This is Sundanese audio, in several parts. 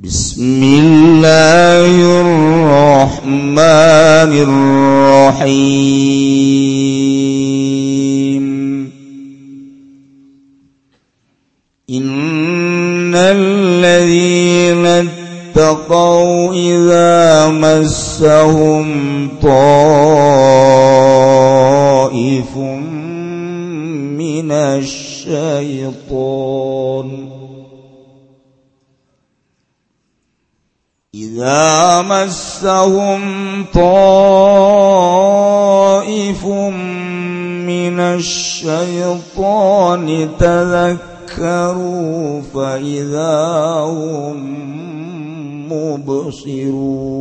بسم الله الرحمن الرحيم. إن الذين اتقوا إذا مسهم طائف من الشيطان مسهم طائف من الشيطان تذكروا فإذا هم مبصرون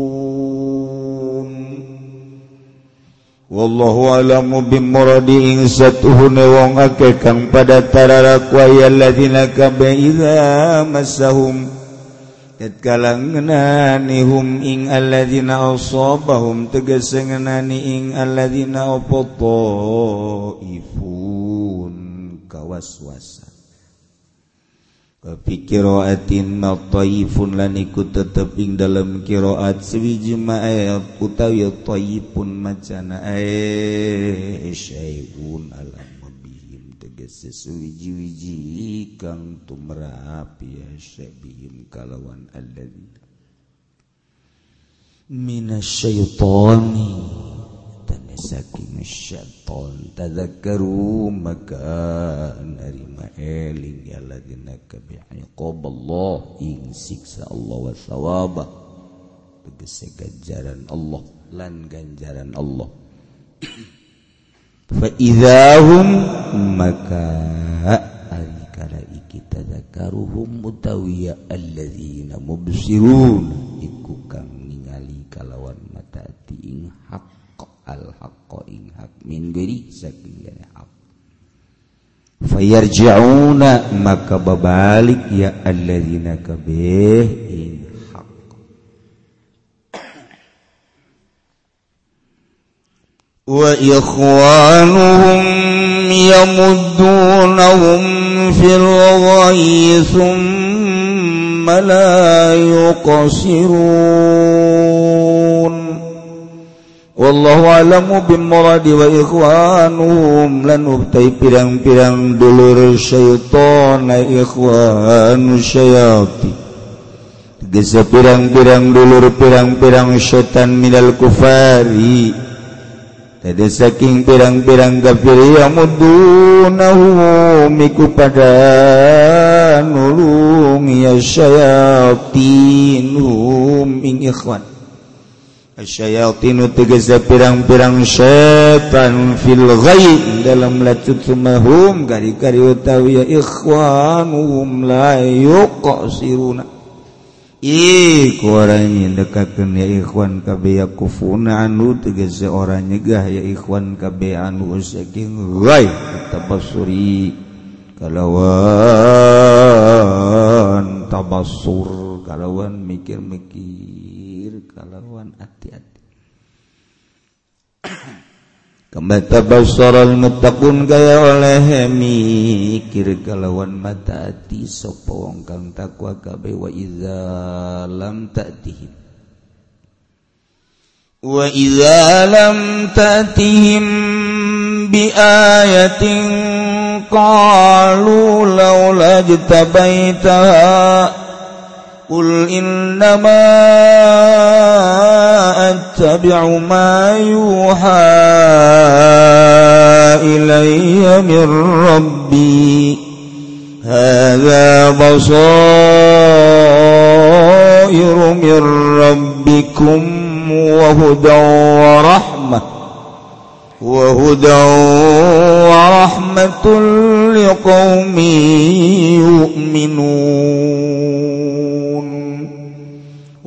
والله أعلم بمراد إن ستهن وعكك فدترى الذين كبئ إذا مسهم طائف kalangenani hum ing alladzina asabahum tegese ngenani ing alladzina apa taifun kawaswasan Kapi kiroatin taifun lan iku tetep ing dalam kiroat Sewiji ma'ayat utawi taifun macana Ay syai'un alam. sesuwiji-wiji kang tumrap biasabihim kalawan alladzina minasyaitani tanda saking syaitan tadhakkaru maka narima eling ya ladina kabi'iqab qaballah ing siksa Allah wa thawaba. Tegese ganjaran Allah. Lan ganjaran Allah. faidahum maka alikala kita zakaruhum utawiya alladzina mubsirun. Iku kang ningali kalawan mata ti ing haqq al haqq ing haq min gari saking jana haq fayarji'una maka babalik ya alladzina kabeh ing وإخوانهم يمدونهم في الغي ثم لا يقصرون. والله أعلم بالمراد وإخوانهم. لن أبتي بيران بيران دلور الشيطان إخوان الشياطين. Gesa pirang-pirang دلور pirang-pirang setan من kufari Tadi saking pirang-pirang kafir yang mudunahu miku pada nulung ya syayatinhum ing ikhwan. Syayatinu tegesa pirang-pirang syaitan fil ghaib dalam lacut sumahum kari-kari utawi ya ikhwanuhum la yuqsiruna. I kuaranya dekakan ya ikhwan kabe kufuna anu tegese orang nyegah ya ikhwan kabe anu saking tabasuri kalawan tabasur kalawan mikir-mikir kalawan hati-hati. Kambatabasaral muttaqun kaya oleh mikir kalawan mata ati sapa wong kang takwa kabeh wa idza lam ta'tihim. Wa idza lam ta'tihim bi ayatin qalu laula jtabaita Qul innama أتبع ما يوحى إلي من ربي. هذا بصائر من ربكم وهدى ورحمة. وهدى ورحمة لقوم يؤمنون.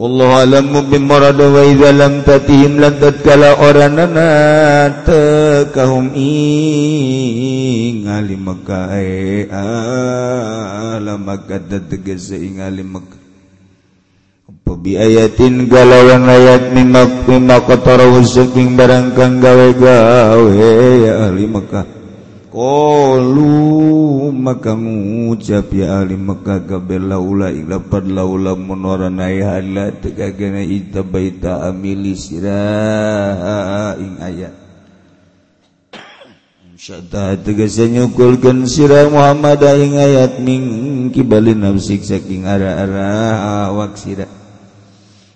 Allah alam mubim marada wa idza lam tatihim lan tatkala oranana takahum ingali maka e eh, alam maka tategese eh, ingali maka Pabi ayatin galawan ayat mimak mimak kotoro husuk barang kang gawe gawe ya ahli Mekah. Kolu maka ngucap ya ahli Mekah kabeh laula ilapad laula mun waranai hala ita baita amili sira ing ayat Syata tegasa nyukulkan sirah Muhammad ing ayat ming kibali nafsik saking arah-arah awak sirah.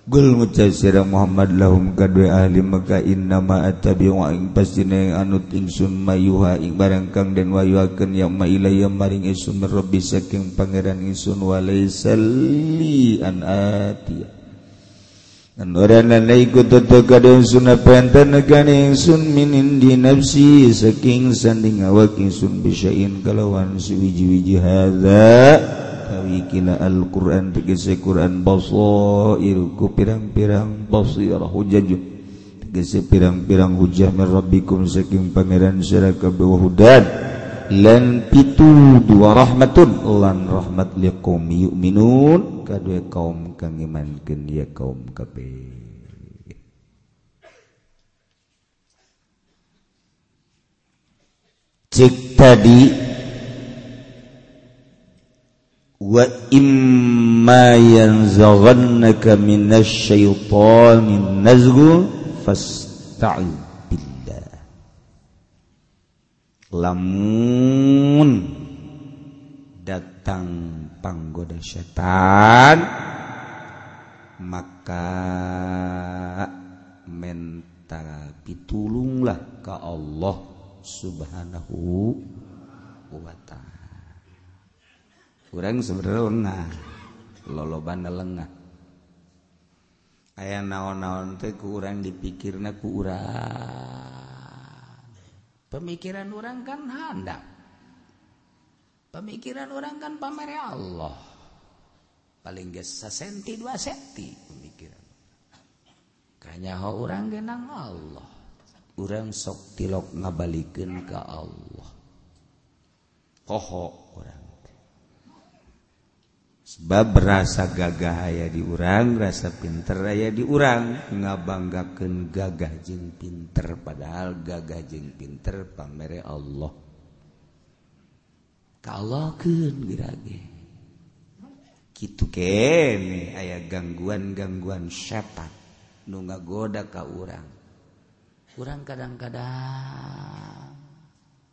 Gul ngucap sirah Muhammad lahum kadwe ahli maka inna ma atabi wa ing pastina yang anut ingsun mayuha ing barang kang dan wayuakeun yang ma ilayya maring ingsun rabbi saking pangeran ingsun wa laysal an atiya dan orang lan iku tata kadang sunna pantan negane ingsun minin di nafsi saking sanding awak ingsun bisain kalawan suwiji-wiji hadza. hawikina Alquran tegese Quran basairku pirang-pirang basirah hujaj tegese pirang-pirang hujah min rabbikum saking pangeran sira kabeh hudan. Lan pitu dua rahmatun lan rahmat liqaumi yu'minun. Kadue kaum kang imankeun ya kaum kabeh. Cik tadi wa imma yanzaghannaka minasyaitonir nazghun fasta'id billah. Lamun datang panggoda setan maka minta pitulunglah ke Allah subhanahu wa ta'ala kurang sebenarnya lengah loloban lengah ayah naon-naon teh kurang dipikir ku pemikiran orang kan hendak pemikiran orang kan pamer Allah. Paling gak senti dua senti pemikiran. Kanya orang genang Allah. Orang sok tilok ngabalikin ke Allah. Koho orang sebab berasa gagah aya diurang rasa pinter aya diurang ngabanggaken gagah jeng pinter padahal gagah jeng pinter pamere Allah. Kalauken gerage gitu kene aya gangguan-gangguan setan nu ngagoda ka urang. Kurang kadang-kadang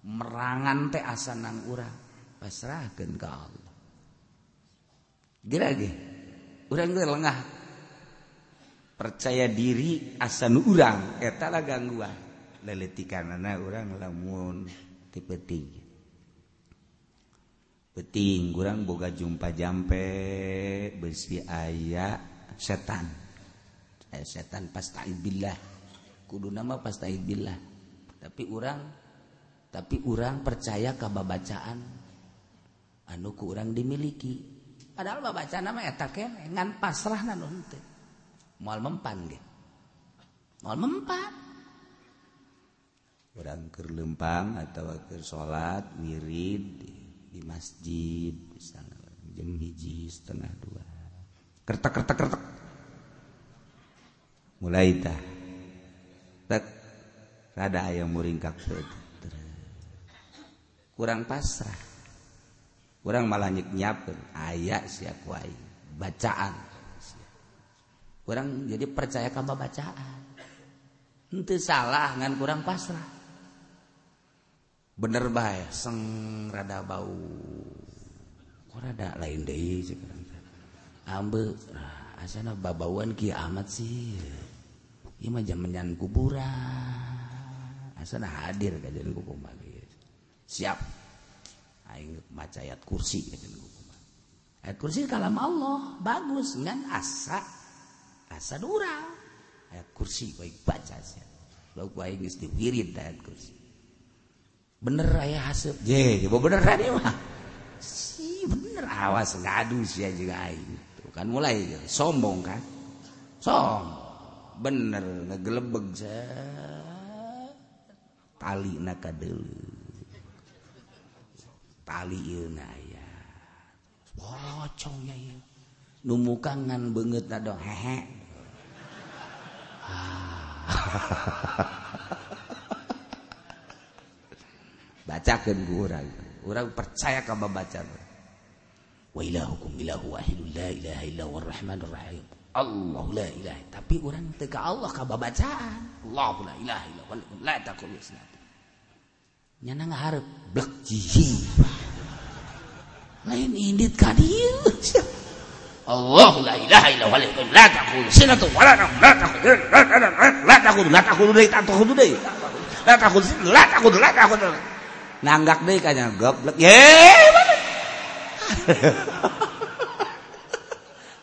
merangan teh asanang urang pasrahkeun ka Allah. lengah. Percaya diri asan urang etala gangguan. Leletikan anak orang lamun tipe tinggi peting kurang boga jumpa jampe besi aya setan. Eh, setan pastabillah kudu nama pastabillah tapi orang tapi orang percaya kababacaan anuku orang dimiliki. Padahal baca nama eta kene ngan pasrah na teh moal mempan ge. Moal mempan. Urang keur lempang atau keur salat wirid di, di masjid misalnya. Jam hiji setengah dua. Kertek kertek kertek. Mulai dah tak rada ayam muringkak kurang pasrah orang malah nyiapkan ayat siap wai bacaan. Kurang jadi percaya kamu bacaan. Itu salah ngan kurang pasrah. Bener baik seng rada bau. Kok rada lain deh sekarang ambil ah, asana babauan kiamat sih. Ini mah jamannya kuburan. Asana hadir kajian kuburan siap. maca ayat kursi ayat kursi kalam Allah bagus ngan asa asa dura ayat kursi baik baca sih lalu aing geus diwirid ayat kursi. Bener aya haseup? Je coba bener tadi mah. Si bener awas gaduh sih juga aing. Tuh kan mulai sombong kan? Som bener ngegelebeg tali nakadeu tali ilna ya. Bocongnya ya numuka ngan banget ada hehe. Ah. Bacakan ku orang orang percaya ka baca wa ilahukum ilahu wahidun la ilaha illa warrahmanur rahim. Allah la ilaha tapi orang tega Allah ka babacaan. Allah la ilaha illa la takul nyana ngharap black jihi lain indit kadil Allah la ilaha illa wa alaikum la taqulu sinatu wa la taqulu la taqulu la taqulu la taqulu deui tak taqulu deui la taqulu la taqulu la taqulu. Nanggak deh kanya goblok ye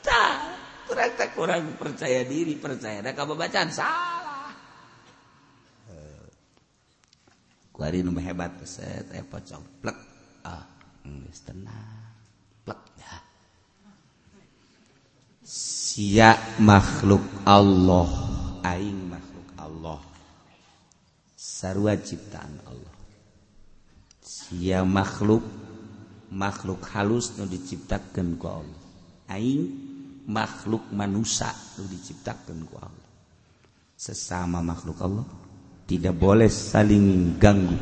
tak kurang tak kurang percaya diri percaya da kababacaan salah. lari nu hebat set eh pocong. Plek. Ah geus tenang. Plek dah sia makhluk Allah aing makhluk Allah. Sarua ciptaan Allah. Sia makhluk makhluk halus nu diciptakan ku Allah. Aing makhluk manusia nu diciptakan ku Allah. Sesama makhluk Allah. Tidak boleh saling ganggu.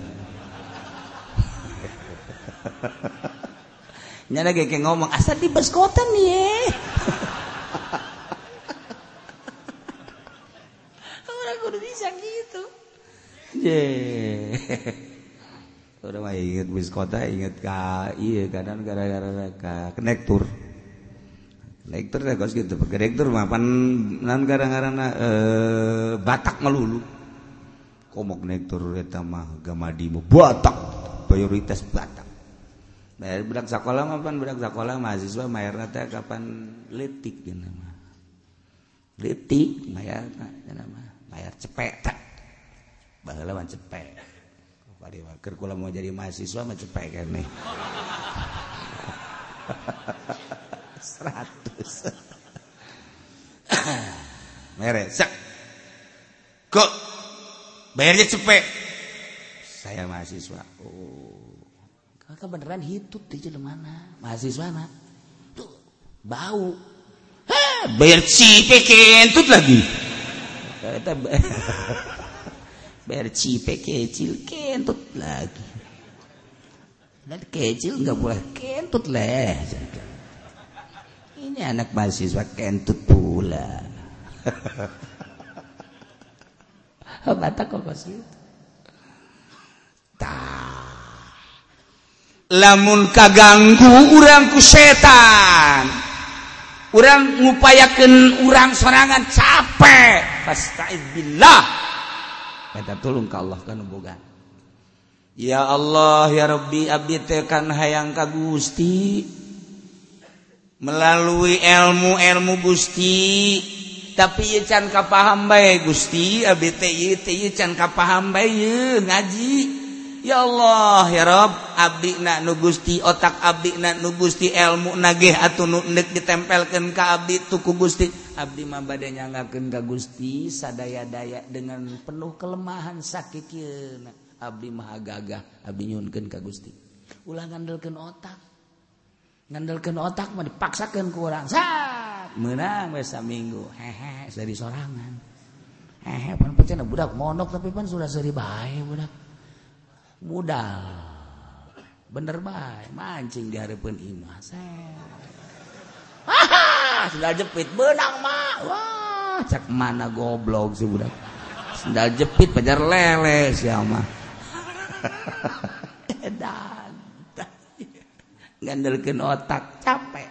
Nyana kayak ngomong asal di kota nih bisa gitu. Udah mah inget bis kota inget ka iya kadang gara-gara ka konektur konektur deh kos gitu konektur mapan nan gara-gara eh, batak melulu komok konektur eta mah gamadi batak prioritas batak bayar budak sekolah mapan budak sekolah mahasiswa bayar teh kapan letik gitu mah. Letik bayar nama bayar cepet baheula mah cepet. Bari keur kula mau jadi mahasiswa mah cepet nih. 100 mere sak kok bayarnya cepet. Saya mahasiswa. Oh. Kakak beneran hitut di mana? Mahasiswa mana tuh bau. Hah, bayar cepet kentut lagi. Bercipe kecil kentut lagi. Dan kecil nggak boleh kentut leh. Ini anak mahasiswa kentut pula lamun kaganggu urangku setan. Orang ngupayakan urang serangan capek. Fastaizbillah kata tolong ke Allah kan boga Ya Allah ya Rabbi abdi tekan hayang ka Gusti. Melalui ilmu-ilmu Gusti. tapi can kapaham bae Gusti. Abdi teh can kapaham bae ngaji. Ya Allah ya Rob abdi na nu Gusti otak abdi na nu Gusti ilmu nageh atau nu neuk ditempelkeun ka abdi tuku Gusti. Abdi mah bade nyanggakeun ka Gusti sadaya-daya dengan penuh kelemahan sakikeun abdi mah gagah abdi nyunkeun ka Gusti. Ulah ngandelkeun otak. Ngandelkeun otak mah dipaksakeun ku urang. Sah! menang biasa minggu hehe dari sorangan hehe pan pecah budak monok tapi pan sudah seri baik budak modal bener baik mancing di harapan imah Haha, sendal jepit benang mah. Wah, cak mana goblok sih budak. sudah jepit pajar lele siapa. Edan. Gandelkeun otak capek.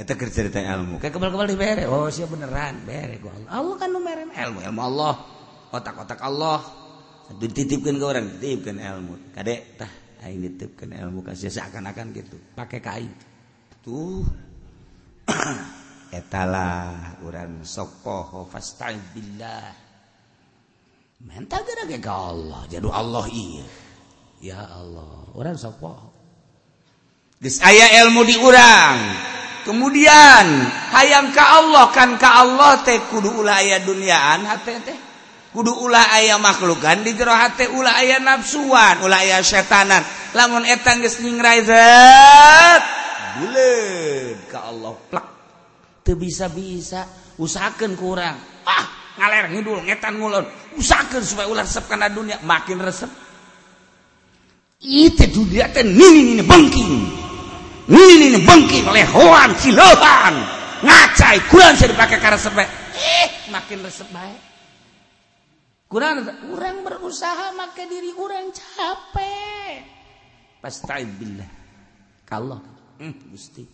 Kerja cerita ilmu. Kayak kebal-kebal di bere. Oh, siapa beneran. Bere gua Allah. Allah kan numeren ilmu, ilmu Allah. Otak-otak Allah. Dititipkan ke orang dititipkan ilmu. Kadek tah aing dititipkan ilmu. Kasih seakan-akan gitu. Pakai kain. Tuh. Etalah orang sopoh fasta'id billah. Mental gara ke Allah. Jadi Allah iya. Ya Allah. Orang sopoh geus aya ilmu di urang kemudian hayang ke Allah kan ke Allah teh kudu ulah aya duniaan hati teh? Kudu ulah aya makhlukan di jero hati ulah aya nafsuan ulah aya setanan lamun eta geus nyingrai zat buleud ka Allah plak. Teu bisa-bisa usahakeun kurang ah ngaler ngidul ngetan ngulon. Usahakeun supaya ulah resep kana dunia makin resep. Itu dunia teh nini nini bengking. ini bengki lehoan silohan ngacai kurang sih dipakai karena resep eh makin resep baik kurang kurang berusaha maka diri kurang capek. Pasti billah kalau hmm, gusti.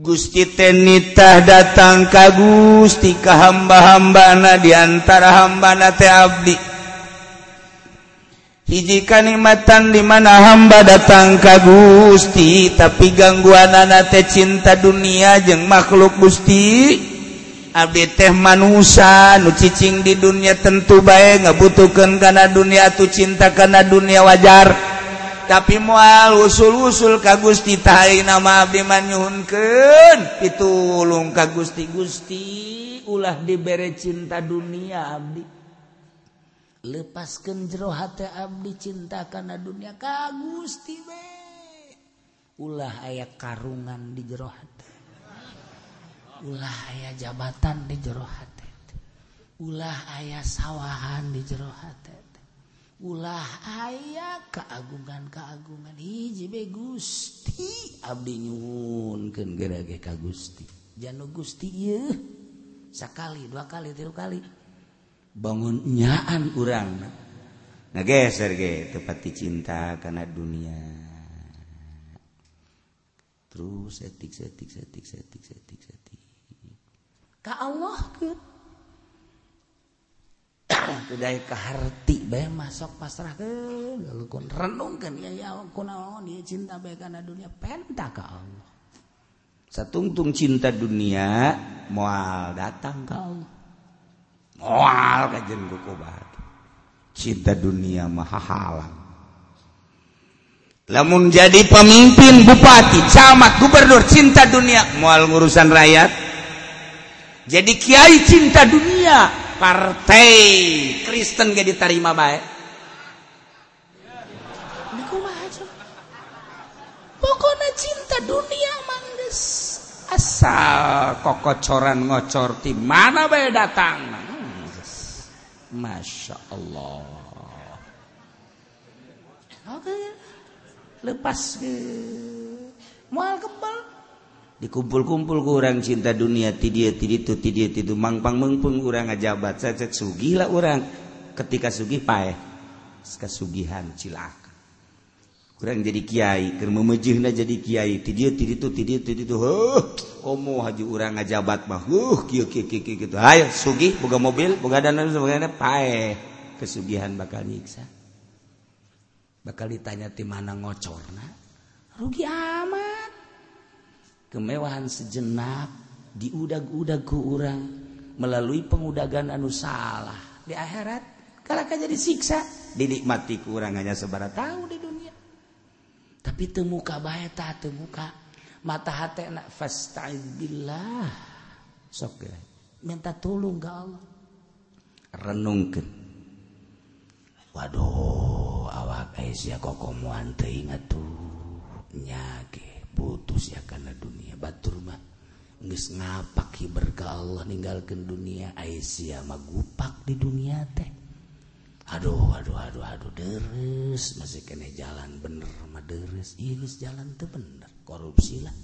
Gusti tenitah datang ka Gusti ka hamba-hambana diantara hambana teh abdi. hiji kanikmatan di mana hamba datang ka Gusti tapi gangguan anak teh cinta dunia jeung makhluk Gusti. Abdi teh manusia nu cicing di dunia tentu baik ngebutuhkan karena dunia tu cinta karena dunia wajar. Tapi mual usul-usul ka Gusti tahi nama abdi manyuhunkeun pitulung ka Gusti Gusti ulah dibere cinta dunia abdi. lepaskan jeroha Abdi cinta karena dunia. Kagus be. Ulah aya karungan di jero ulah aya jabatan di jero ulah aya sawahan di jero ulah aya keagungan-keagungan. Hiji be Gusti. Abdi nyunken gerage ka Gusti. Janu Gusti sakali dua kali tiga kali. Bangun nyaan urang. Nah geser ge tepati cinta karena dunia. Terus setik setik setik setik setik setik. Ka Allah ke udah kehati be masuk pasrah ke renungkan ya ya kunaon dia cinta bae karena dunia. Penta ke Allah. Satungtung cinta dunia moal datang ke Allah moal kajen kukubat cinta dunia maha halang. Lamun jadi pemimpin bupati camat gubernur cinta dunia moal ngurusan rakyat. Jadi kiai cinta dunia partai Kristen gak diterima baik pokoknya cinta dunia mandes asal kokocoran ngocor di mana baik datang Masya Allah. Oke lepas ke? Mual kebal? Dikumpul-kumpul kurang cinta dunia ti dia ti itu ti dia itu mangpang mengpung kurang ngajabat saya sugi lah orang. Ketika sugi pae kesugihan cilaka kurang jadi kiai keur memejihna jadi kiai. Ti dia ti itu ti dia ti itu heuh komo haji urang ngajabat mah. Uh kieu kieu kieu gitu ayo sugi boga mobil boga dana sebagainya. Pae kesugihan bakal nyiksa. Bakal ditanya ti mana ngocorna? Rugi amat. Kemewahan sejenak diudag-udag ke orang melalui pengudagan anu salah. Di akhirat kalau jadi siksa dinikmati kurang hanya sebarat tahu di dunia tapi temuka bayta temuka. Mata hati nak fastaidillah sok ya. minta tolong ke Allah. Renungkan waduh awak eh, Aisyah kok komuan ingat tuh. Nyake putus ya karena dunia. Batur mah nges ngapak hiber ke Allah ninggalkan dunia. Eh, Aisyah magupak di dunia teh. aduh aduh aduh aduh deres masih kene jalan bener mah deres ini jalan tuh bener. Korupsi lah.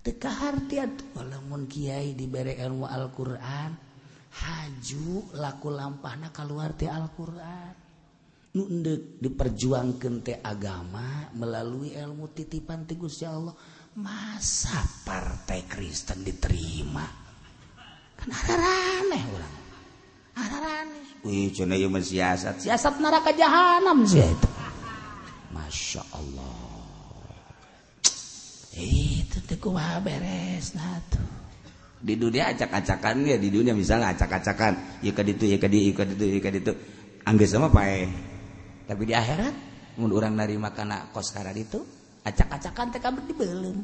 Teka harti atuh? Lamun kiai diberi ilmu Al-Qur'an haju laku lampahna keluar ti Al-Qur'an. Nu endek diperjuangkeun teh agama melalui ilmu titipan ti Gusti Allah masa partai Kristen diterima? Kan aneh orang aneh wih cina ieu mah siasat. Siasat neraka jahanam sih. Itu Masya Allah. Itu teh kumaha beres nah tuh di dunia acak-acakan ya di dunia misalnya acak-acakan. Ya kaditu ya kaditu ya kaditu ya kaditu anggeus sama pae tapi di akhirat mun orang narima kana kos karar itu acak-acakan teh kabeh dibelem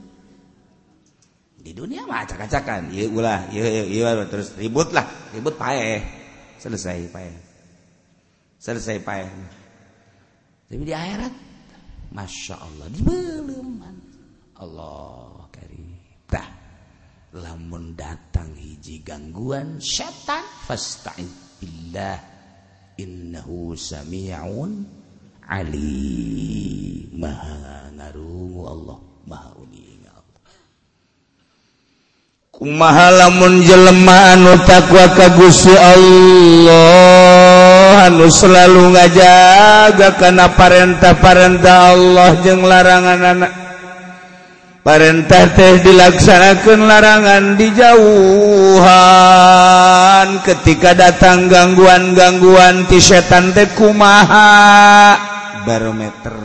di dunia mah acak-acakan. Ieu ulah ieu ieu terus ribut lah ribut pae selesai pae selesai pae tapi di akhirat masya Allah dibelem Allah karim. Tah lamun datang hiji gangguan setan fasta'id billah. Innahu sami'un Ali ngaruh Allah kumaha lamun jelema anu takwa ka Gusti Allah. Anu selalu ngajaga kana parentah-parentah Allah jeung laranganna parentah teh dilaksanakeun larangan dijauhan ketika datang gangguan-gangguan ti setan teh kumaha? Barometer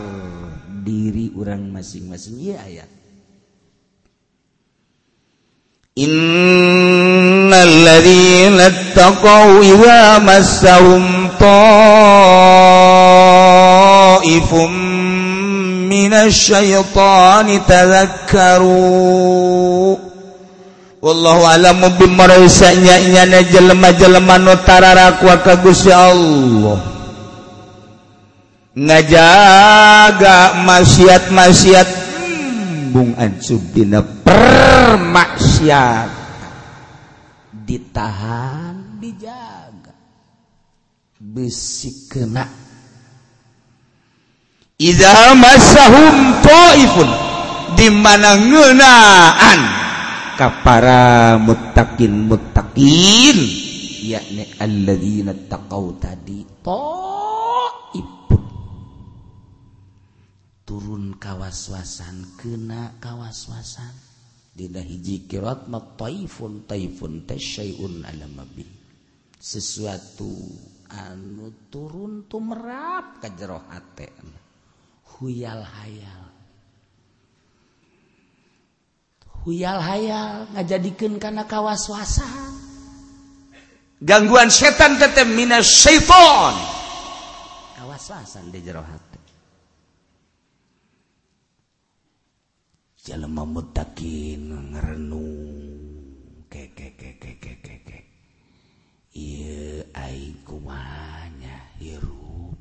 diri orang masing-masing. Ieu -masing. aya. إن الذين اتقوا إذا مسهم طائف من الشيطان تذكروا والله أعلم بمرسanya nyana jelema-jelema nu tararakwa ka Gusti Allah ngajaga maksiat-maksiat nyambung ancub dina permaksiat. Ditahan dijaga. Besi kena. Iza masahum taifun. Di mana ngeunaan ka para muttaqin muttaqin yakni alladzina taqau tadi. Taif turun kawaswasan kena kawaswasan. Dina hiji kirat ma taifun taifun tasyai'un alamabi sesuatu anu turun tumerap ka jero hate huyal hayal. Huyal hayal ngajadikeun kana kawaswasan. Gangguan setan tetep minas syaiton kawaswasan di jero hate jalma mutakin ngerenung keke keke keke keke ieu aing kumanya hirup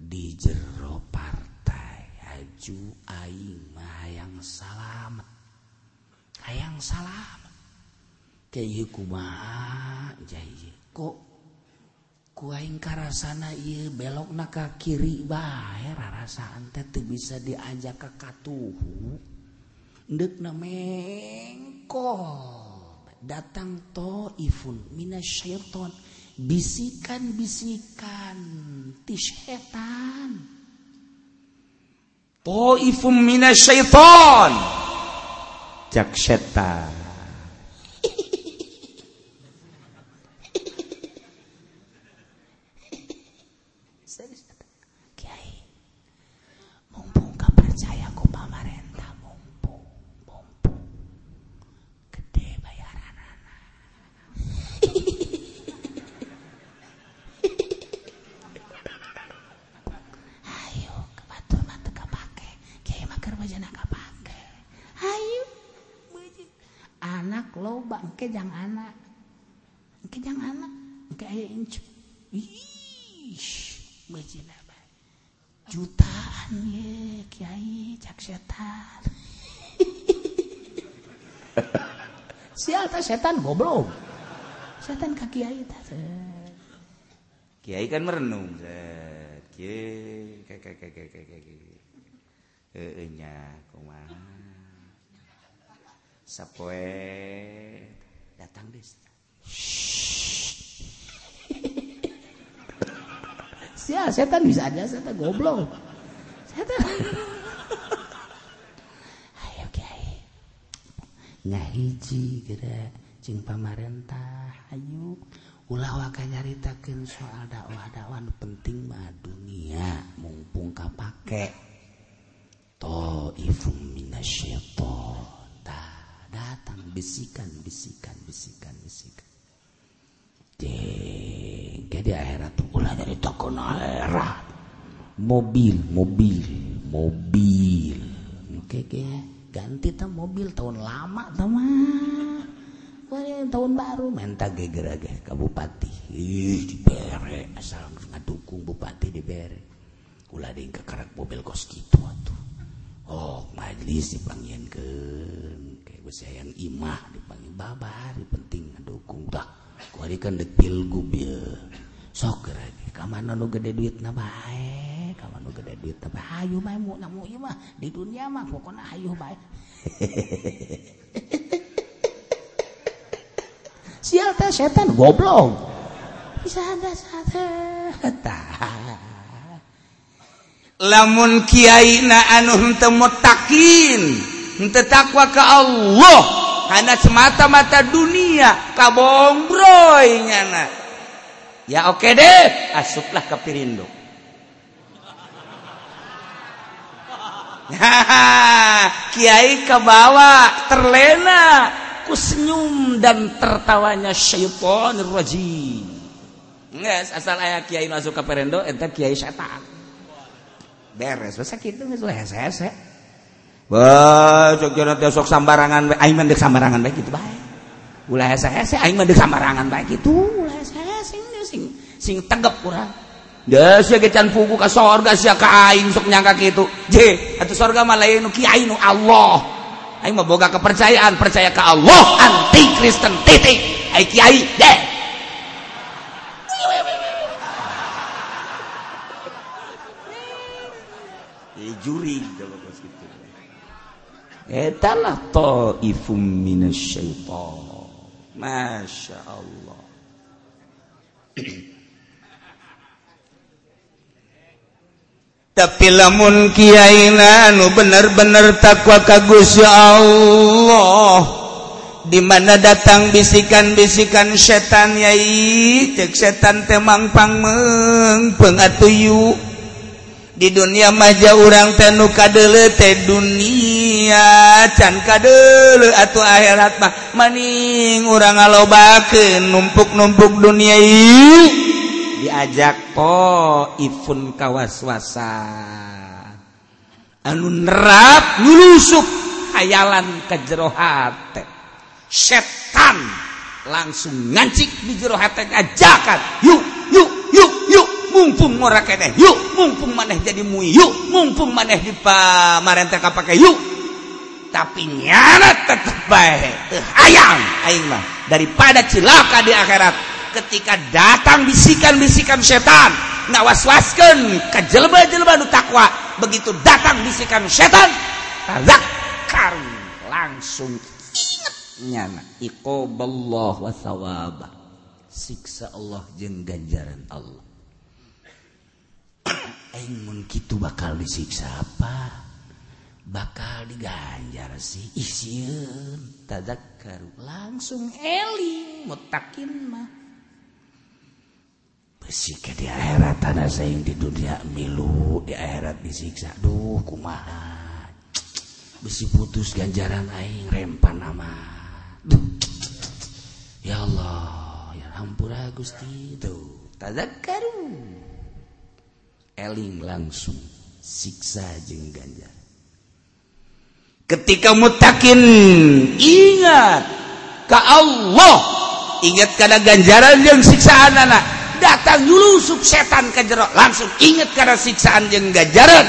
di jero partai. Aju aing mah hayang salamet. Hayang salamet. Kayak kumaha jai kok ku aing karasana ieu belok na ka kiri bae rasaan teh bisa diajak ka katuhu. Ndek namengko datang toifun minasyaiton bisikan-bisikan. Ti setan. Toifun minasyaiton jak setan. Setan goblok? Setan ka kiai ta kiai kan merenung kiai kayak eh nya kumaha? Sapoe. Datang desa Sia, setan bisa aja setan goblok. Setan. Ayo kiai. Ngahiji kira cing pamarentah ayo. Ulah waka nyaritakeun soal dakwah-dakwah penting mah dunia mumpung kapake. To ifum minasyaiton datang bisikan bisikan bisikan. Bisikan Jeng, jadi akhirat tuh ulah jadi takon akhirat mobil mobil mobil. Oke oke ganti ta mobil tahun lama sama tahun baru menta gegerage ke bupati. Ih dibere asal ngadukung bupati dibere ulah deing kekerak mobil kos gitu tuh oh majlis dipanggilkeun kayak gue sayang imah dipanggil babar penting ngadukung dah kuari kan dek pilgub ya. Sok gerak kamana nu gede duit na bae? gede duit tapi hayu mah mu namu ieu mah. Di dunia mah pokoknya hayu bae. Sial teh setan goblok. Bisa anda sadar lamun Kyai na anu temutakin tetakwa ke Allah karena semata-mata dunia kabongbroinya ya oke okay deh asuplah ke Pirindo Kiai kebawa terlena ku senyum dan tertawanya syaitonir rajim. Nges, asal ayah kiai masuk ke perendo ente kiai setan. Beres, masa kitu geus hese-hese. Wah, sok jeung teh sok sambarangan aing mah sambarangan bae kitu bae. Ulah hese-hese aing mah sambarangan bae kitu, ulah hese-hese sing sing tegep kurang. kecan fugu ke sorga si kain sok nyangka itu J atau sorga malayu Kiainu Allah. Ayo mau boga kepercayaan percaya ke Allah anti Kristen titik. Aing Kiai deh juri gitu. Etalah ta'ifum minasyaitan Masya Allah. tapi lamun Kyaiina nu bener-bener takwa kagus ya Allah. Dimana datang bisikan-bisikan setan Yai cek setan temang pangmeng pengatuyu di dunia maja orang tenu kadele teh dunia can kadele atau akhirat mah. Maning orang ngalobakeun numpuk-numpuk dunia ini diajak po ifun kawaswasa. Anu nerap nulusuk hayalan ke jero hate setan langsung ngancik di jero hate ngajakan yuk yuk yuk yuk mumpung ngora keneh yuk mumpung maneh jadi mui yuk mumpung maneh di pamarentah kapake yuk. Tapi nyana tetep baik ayam aing mah daripada cilaka di akhirat ketika datang bisikan-bisikan setan ngawaswaskan ke jelba-jelba nu takwa. Begitu datang bisikan setan tazakkar langsung nyana iqaballah wa thawaba. Siksa Allah jeung ganjaran Allah. Aing mun kitu bakal disiksa apa? Bakal diganjar sih isieun tadakkar langsung eling mutakin mah ke di akhirat tanah saing di dunia milu. Di akhirat disiksa. Duh kumaha. Besi putus ganjaran aing rempan nama. Ya Allah ya ampura Gusti. Tuh tadzakkaru eling langsung siksa jeung ganjar. Ketika mutakin ingat ke Allah. Ingat karena ganjaran yang siksaan anak datang dulu setan ke jerok langsung ingat karena siksaan yang gajaran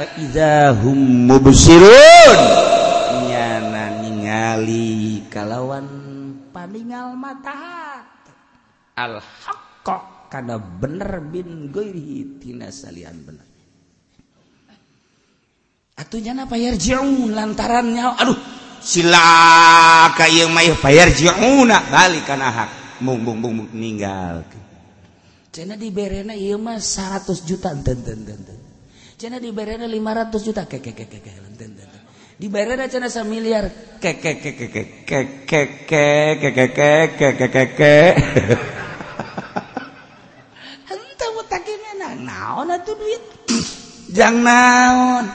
faidahum mubsirun. Nyana ningali kalawan paningal mata. Al haqqa. Karena bener bin goiri tina salian bener. Atunya apa yarji'un lantarannya. Aduh sila kaya may payarji'una balik kana hak mung mung mung ninggal Cina di berena iya mah 100 juta enten enten enten. Cina di berena 500 juta kek kek kek kek enten enten. Di berena cina sa miliar kek kek kek kek kek kek kek kek kek kek kek kek kek kek. Entah mutakimena naon atuh duit. Jang naon.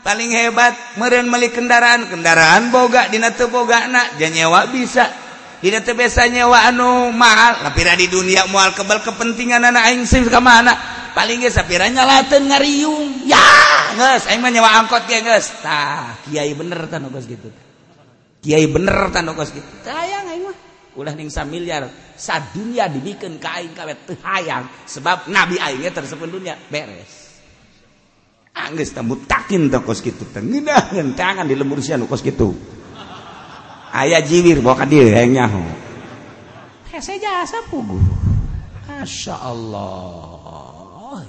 Paling hebat meureun meuli kendaraan, kendaraan boga dina teu boga na, janyewa bisa tidak biasanya wa anu mahal. Lapira di dunia mual kebal kepentingan anak aing sing ka mana? Paling geus sapiranya laten ngariung. Ya geus. Aing mah nyawa angkot ge geus. Tah kiai bener tah geus gitu. Kiai bener tah geus gitu. Teu hayang aing mah. Ulah ning samiliar sadunya dibikeun ka aing kawe teu hayang. Sebab nabi aing ge tersebut dunia beres. Ah, Anggeus teh mutakin tah geus kitu teh. Ngeundaheun tangan di lembur sia nu geus kitu. ayaah jiwir bo Asya Allah.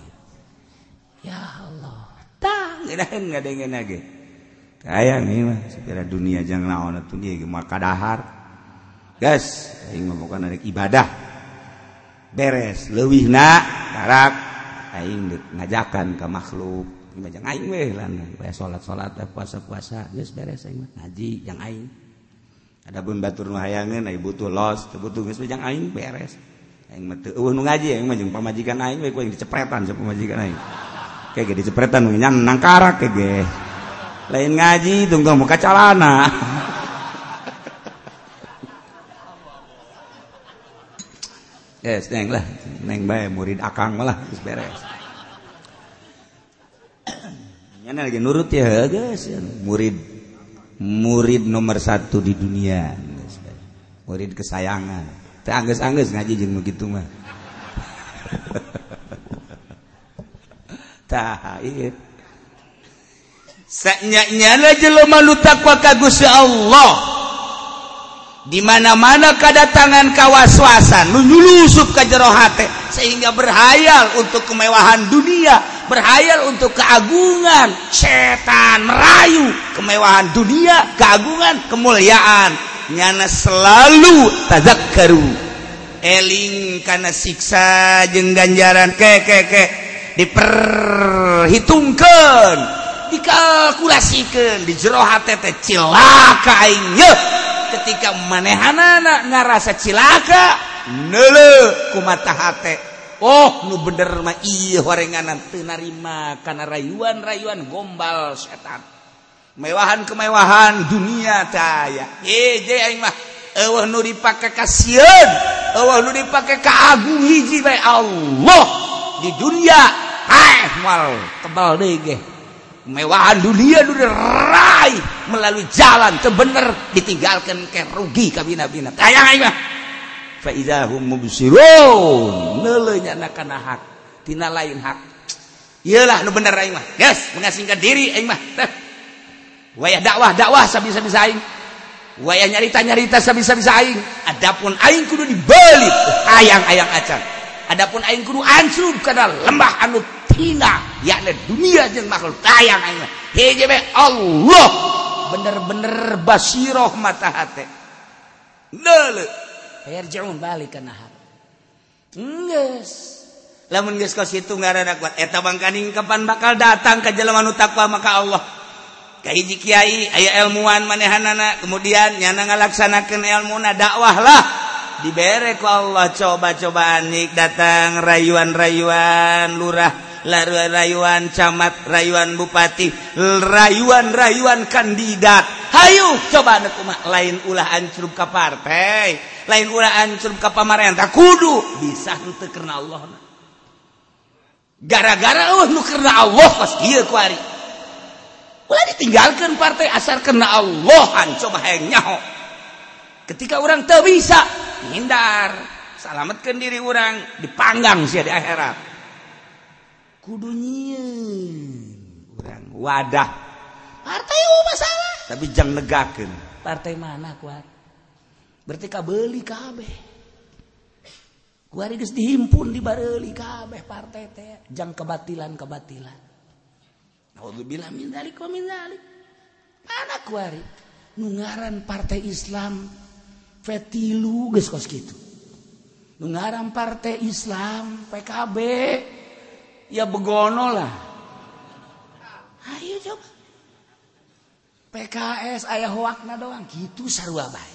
Ya Allah. Aya segala dunia jangan na maka dahar. Guys bukan ada ibadah. Beres lewih narak ngajakan ke makhluk. Salat-salat puasa-puasa. Beres ngaji yang aing. ada pun batur nuhayangan, hayangeun naik butuh los, butuh misalnya yang aing beres. Aing mati, uh ngaji aing mah pamajikan aing baik yang dicepretan sama pamajikan aing. Kayak gede dicepretan we nyan nang karak ge. Lain ngaji tunggang muka calana. Yes, neng lah, neng bae murid akang malah beres. Nyana lagi nurut ya guys, ya. murid murid nomor satu di dunia. Murid kesayangan. Angges-angges ngaji jeung begitu mah. Tah iya saknyanya jelema nu takwa ka Gusti Allah. Di mana-mana kedatangan kawaswasan ke jerohati sehingga berhayal untuk kemewahan dunia berhayal untuk keagungan. Setan merayu kemewahan dunia keagungan kemuliaan. Nyana selalu tazakkaru. Eling karena siksa jeng ganjaran. Ke ke ke. Diperhitungkan dikalkulasikan di jero hati teh cilaka aingnya ketika manehanana ngarasa cilaka nele kumata hati Oh nu bener mah iya horenganan teu narima kana rayuan-rayuan gombal setan. Mewahan-kemewahan dunia taya. Ye eh, aing mah eueuh nu dipake ka sieun, eueuh nu dipake ka agung hiji bae Allah di dunia. Haeh mal tebal deui ge. Mewahan dunia nu diraih melalui jalan teu ditinggalkan ke rugi ka bina-bina. Tayang aing mah. faizahum mubsirun. Neuleunya kana hak tina lain hak. Iyalah nu bener aing mah. Geus mengasingkan diri aing mah. Wayah dakwah dakwah sabisa-bisa aing. Wayah nyarita-nyarita sabisa-bisa aing. Adapun aing kudu dibalik hayang-hayang acan. Adapun aing kudu ansub kana lembah anu tina yakna dunia jeung makhluk. Hayang aing mah. Heje Allah. Bener-bener basiroh mata hate Nelek yarjiun balik ka nahar. Geus lamun geus ka situ ngaranna kuat eta bangkaning kapan bakal datang ka jelema nu takwa maka Allah. Ka hiji kiai aya ilmuwan manehanana kemudian nyana ngalaksanakeun ilmuna dakwahlah. diberreku Allah coba-cobaan nik datang rayuan-rayuan lurah laruan rayuan camat rayuan bupati rayuan-rayuan kandidat. Hayyu coba nekuma lain ulah ancur ke partai lain ulah ancur ke pamarentah kudu bisa untuk karena Allah gara-gara Allah nu karena Allah pas iya kuari ulah ditinggalkan partai asal karena Allahan coba hayang nyaho. Ketika orang tak bisa hindar. Salamatkan diri orang dipanggang sih di akhirat. Kudunya orang wadah. Partai masalah tapi jangan negakan partai mana kuat? Berarti kabeli kabeh. Kuari geus dihimpun di bareli kabeh partai teh. Jang kebatilan-kebatilan. Naudzubillah min dzalik wa min dzalik. Mana kuari? Nungaran partai Islam fetilu geus kos kitu. Nungaran partai Islam PKB ya begono lah. Ayo coba. PKS ayah wakna doang. Gitu sarua baik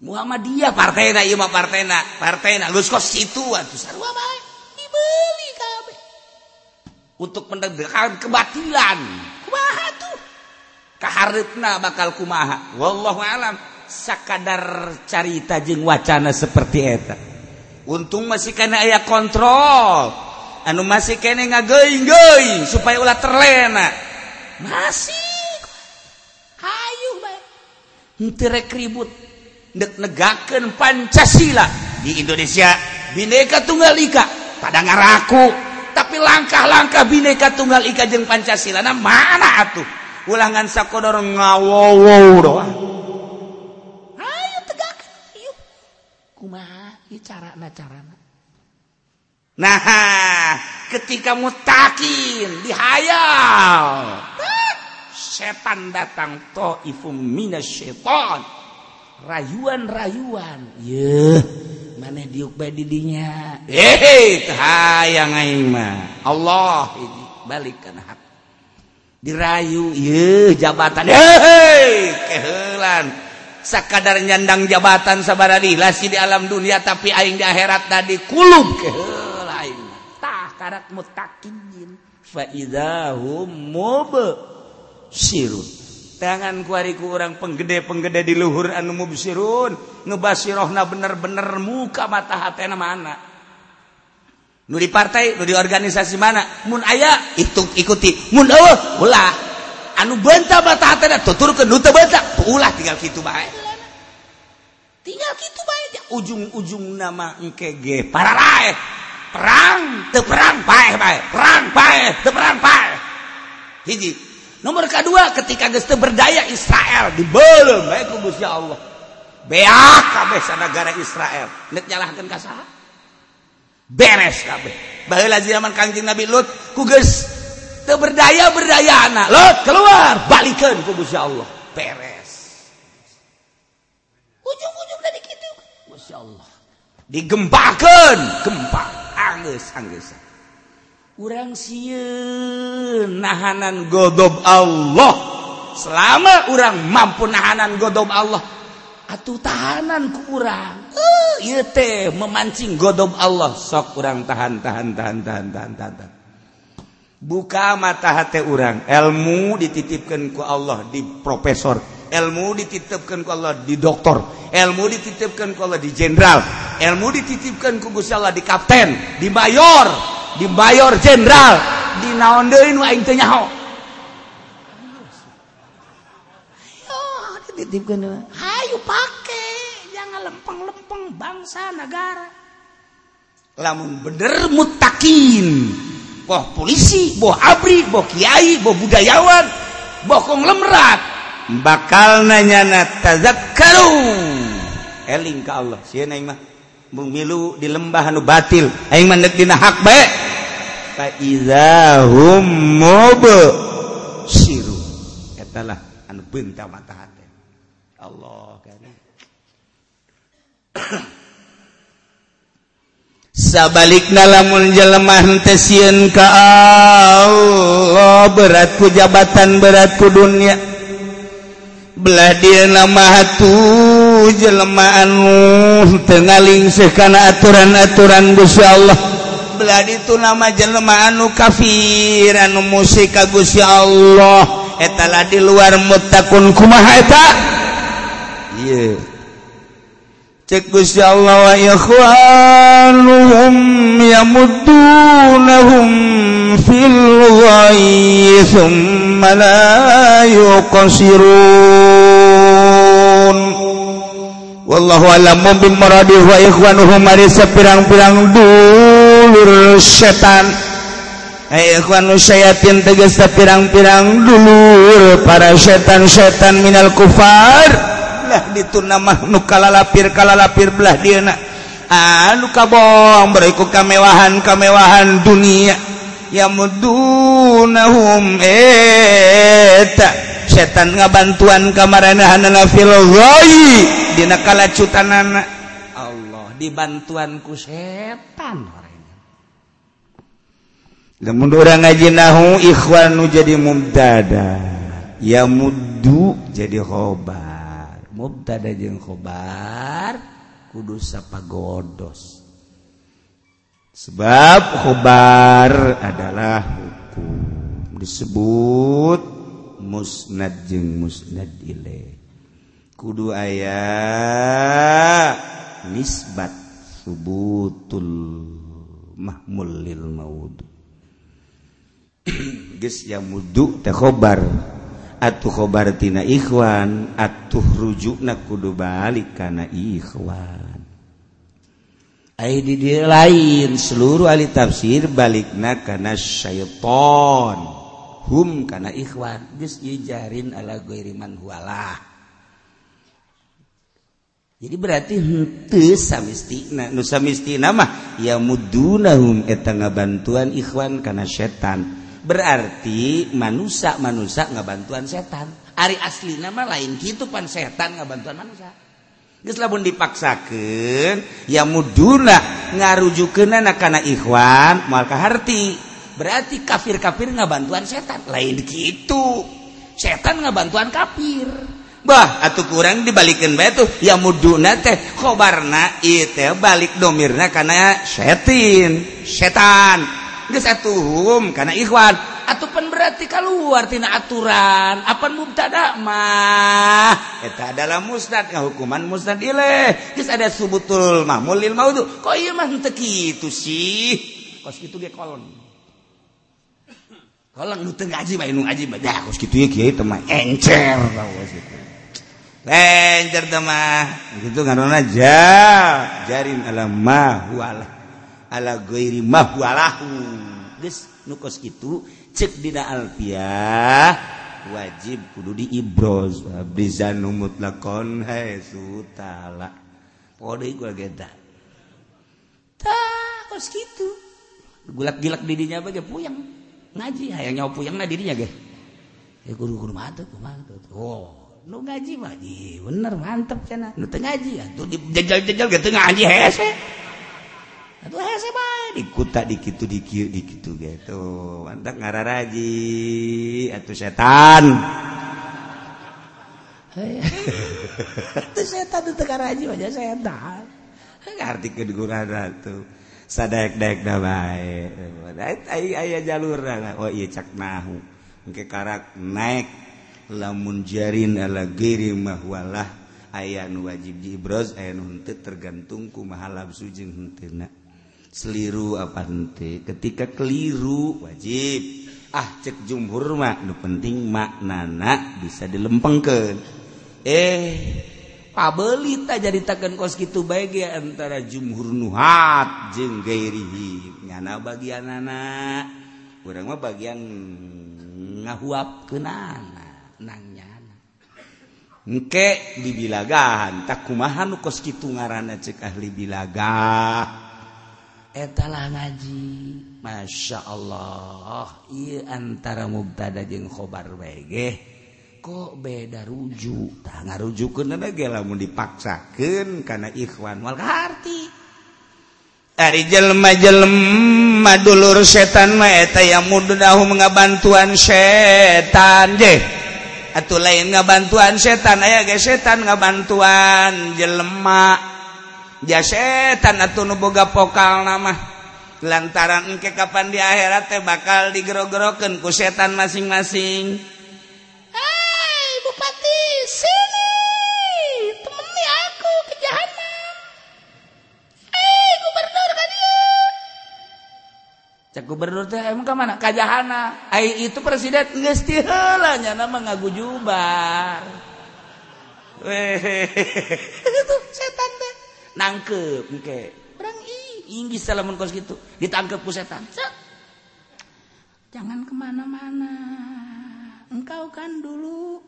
Muhammadiyah partai na iya mah partai na partai na lu kos situ atuh sarua baik dibeli kabeh untuk menegakkan kebatilan. Kumaha tuh? Kaharepna bakal kumaha. Wallahu alam sakadar carita jeung wacana seperti eta. Untung masih kena aya kontrol. Anu masih kene ngageing-geing supaya ulah terlena. Masih. Hayu bae henteu rek ribut. Ndek negakeun Pancasila. Di Indonesia Bhinneka Tunggal Ika. Pada ngaraku. Tapi langkah-langkah Bhinneka Tunggal Ika jeung Pancasila nah mana atuh? Ulangan sakodor ngawowo doang kumaha? Carana carana. Nah ketika mutakin dihayal. Setan datang toifum minasyaiton rayuan-rayuan. Ye mana diuk bae didinya. Eh hayang aing mah. Allah ini balik kana hak. Dirayu ye jabatan. Hei kehelan sakadar nyandang jabatan sabara dilasi di alam dunia tapi aing di akhirat tadi kulub ke lain. Tah karat mutakin fa idahum mub sirun tangan kuariku orang penggede-penggede di luhur anu mubsirun. Ngebasirohna bener-bener muka mata hatena mana. Nu di partai nu di organisasi mana. Mun aya itu ikuti. Mun eueuh ulah anu benta bata tutur ke nuta benta. Ulah tinggal gitu baik tinggal gitu baik ujung-ujung nama engkege para lain perang te perang baik baik perang baik te perang baik hiji. Nomor kedua ketika geus teu berdaya Israel dibeuleum bae ku Gusti Allah. Beak kabeh negara Israel. Nek nyalahkeun ka beres kabeh. Baheula zaman Kanjeng Nabi Lut ku geus berdaya berdaya anak. Lo keluar. Balikan ku Masya Allah. Peres. Ujung-ujung dari gitu Masya Allah. Digempakan gempa angus angus. Orang sieun nahanan godob Allah. Selama orang mampu nahanan godob Allah atuh tahanan ku urang. Uh, teh memancing godob Allah. Sok orang tahan tahan tahan tahan tahan tahan, tahan. Buka mata hati orang. Ilmu dititipkan ku Allah di profesor. Ilmu dititipkan ku Allah di doktor. Ilmu dititipkan ku Allah di jenderal. Ilmu dititipkan ku Gusti Allah di kapten di mayor dibayar Jenderal. Di naon Ayo pakai jangan lempeng-lempeng bangsa negara. Lamun bener mutakin boh polisi boh abri boh kiai boh budayawan bokong lemrat. Bakal nanyana tazakkaru. Eling ka Allah. Sieun aing mah mung milu di lembah anu batil. Aing mah neuk dina hak bae. Fa izahum mub. Siru. Katalah anu beunta mata hate Allah kana sabalik na lamun jelemah teun ka Allah oh, beratku jabatan beratku dunia. Belah dia nama tuh jelemaanmu tengaling sekana aturan-aturan Gusya Allah. Belah itu nama jelemaanu kafir anu musik ka Gusya Allah. Etala di luar mutakun kumaha eta? Yeah. Guya Allah yamudunahum fil thumma la yuqsirun Wallahu a'lamu bimuradi wa ikhwanuhum ari sapirang-pirang dulur setan. Hai ikhwanu syayatin tegas pirang-pirang dulur para setan-setan minal kufar. belah dituna makhluk kala lapir kalalapir belah dia nak anu ah, kabong beriku kemewahan kemewahan dunia. Ya mudunahum eta. Setan ngabantuan kamaranahanana fil ghoi dina kalacutanana. Allah dibantuan ku setan lamun urang ngaji nahu ikhwan nu jadi mubtada. Ya muddu jadi khobar. mubtada jeung khobar kudu sapagodos. Sebab khobar adalah hukum. Disebut musnad jeung musnad ile kudu aya nisbat subutul mahmul lil maud. Geus ya mudu teh khobar. atuh khobartina Ikhwan atuh rujukna kudu balik karena Ikhwan. Ay di dia lain seluruh ahli tafsir balikna karena syaiton hum karena ikhwan geus jarin ala goiriman hualah jadi berarti henteu samistina nu samistina mah ya mudunahum eta ngabantuan ikhwan karena setan berarti manusia manusia nggak bantuan setan. Ari asli nama lain gitu pan setan nggak bantuan manusia Geslapun dipaksakan ya muduna ngarujukeun karena ikhwan moal kaharti. Berarti kafir-kafir nggak bantuan setan lain gitu setan nggak bantuan kafir. Bah atau kurang dibalikin bae tuh ya muduna teh khobarna itu balik domirna karena setin. Setan. satuhum karena Ikhwan. Ataupun berarti keluartina aturan. Apa mubtadamah kita adalah musnad hukuman musnad ada subutul Mamulil mau kok itu sih? Kos itu dia kolon. Kolon nu teu ngaji bae nu ngaji bae. Dah kos kitu kieu teh mah encer. Tau kos kitu encer teh mah. Kitu ngaranna ja jarin alam ma huwalah alairi nukos itu cek di Alfiah wajib kudu di Ibroz bisa numut lakon sutala. Kode gue geda tak kos gitu gulak gilak didinya apa puyang ngaji hayang nyawa puyang nah dirinya ge ya kudu kudu mantep mantep oh nu ngaji mah bener mantep cina nu teu ngaji atuh dijajal-jajal ge ngaji hese dikuta dikit dikit gitu gitu. Mantap ngararaji atau setan. Itu setan itu karaji aja setan. Ngerti kegunaran tuh. Sadek dek dah baik. Aya jalur lah. Oh iya cak nahu. Ke karak naik. Lamun jarin ala giri mahwalah ayah nu wajib diibroz ayah nu tergantung ku mahalab sujeng hentina seliru apa nanti ketika keliru wajib. Ah cek jumhur mak nu penting maknana bisa dilempengkan eh pabelita takkan kos gitu baik ya antara jumhur nuhat jeung gairihi. Nyana bagianana. Kurang mah bagian ngahuap kenana nang nyana. Dibilagahan. Tak kumaha kos gitu ngaran cek ahli bilagah etalah ngaji. Masya Allah I antara mubtada jeung khobar wege. Kok beda rujuk? Tak ngarujukeun lamun dipaksakan karena ikhwan. Wal harti? Ari jelma-jelma dulur setan mah eta yang mudunahu mengabantuan setan je. Atau lain ngabantuan setan aya ge setan ngabantuan jelema jasetan atau nuboga pokal nama lantaran engke kapan di akhirat teh bakal digerogerokan ku setan masing-masing. Hai Bupati, sini. Temani aku ke jahanam. Hai Gubernur kan dieu. Cak Gubernur teh emang ka mana? Ka jahanam. Ai itu presiden ngesti helanya, nama ngagu jubar. ngagujubar. Itu setan teh nangkep gitu. Ditangkap setan jangan kemana-mana. Engkau kan dulu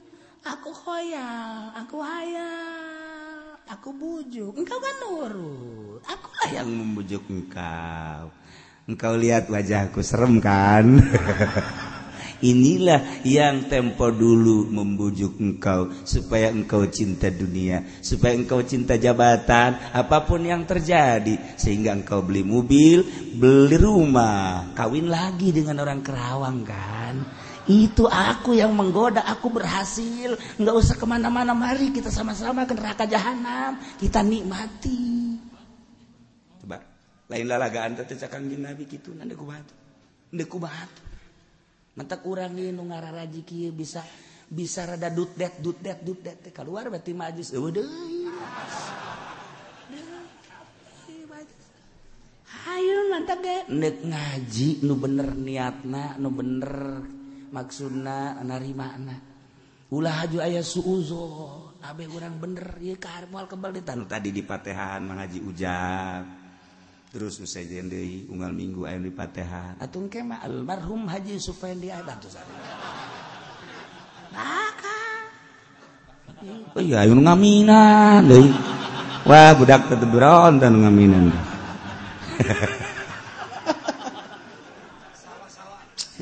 aku khoyal aku hayal aku bujuk. Engkau kan nurut. Aku lah yang membujuk engkau? Engkau lihat wajahku serem kan? Inilah yang tempo dulu membujuk engkau supaya engkau cinta dunia, supaya engkau cinta jabatan, apa pun yang terjadi sehingga engkau beli mobil, beli rumah, kawin lagi dengan orang Kerawang kan? Itu aku yang menggoda, aku berhasil. Enggak usah ke mana-mana, mari kita sama-sama ke neraka jahanam, kita nikmati. lagaan nabi gitu mantap kurangi nu ngararaji kieu bisa bisa rada dutdet dutdet dutdet. Teh keluar berarti majus. Eueuh Hayu mantap ge. Nek ngaji nu bener niatna nu bener maksudna narimakna ulah haju aya suuzo abe urang bener. Ieu ka moal kebal di tanu tadi di Patehan mengaji ujang. terus usai jendei unggal minggu ayam di patehan atung kema almarhum haji sufendi ada tuh sana maka oh iya ayun ngaminan deh. Wah budak tetep beron dan ngaminan.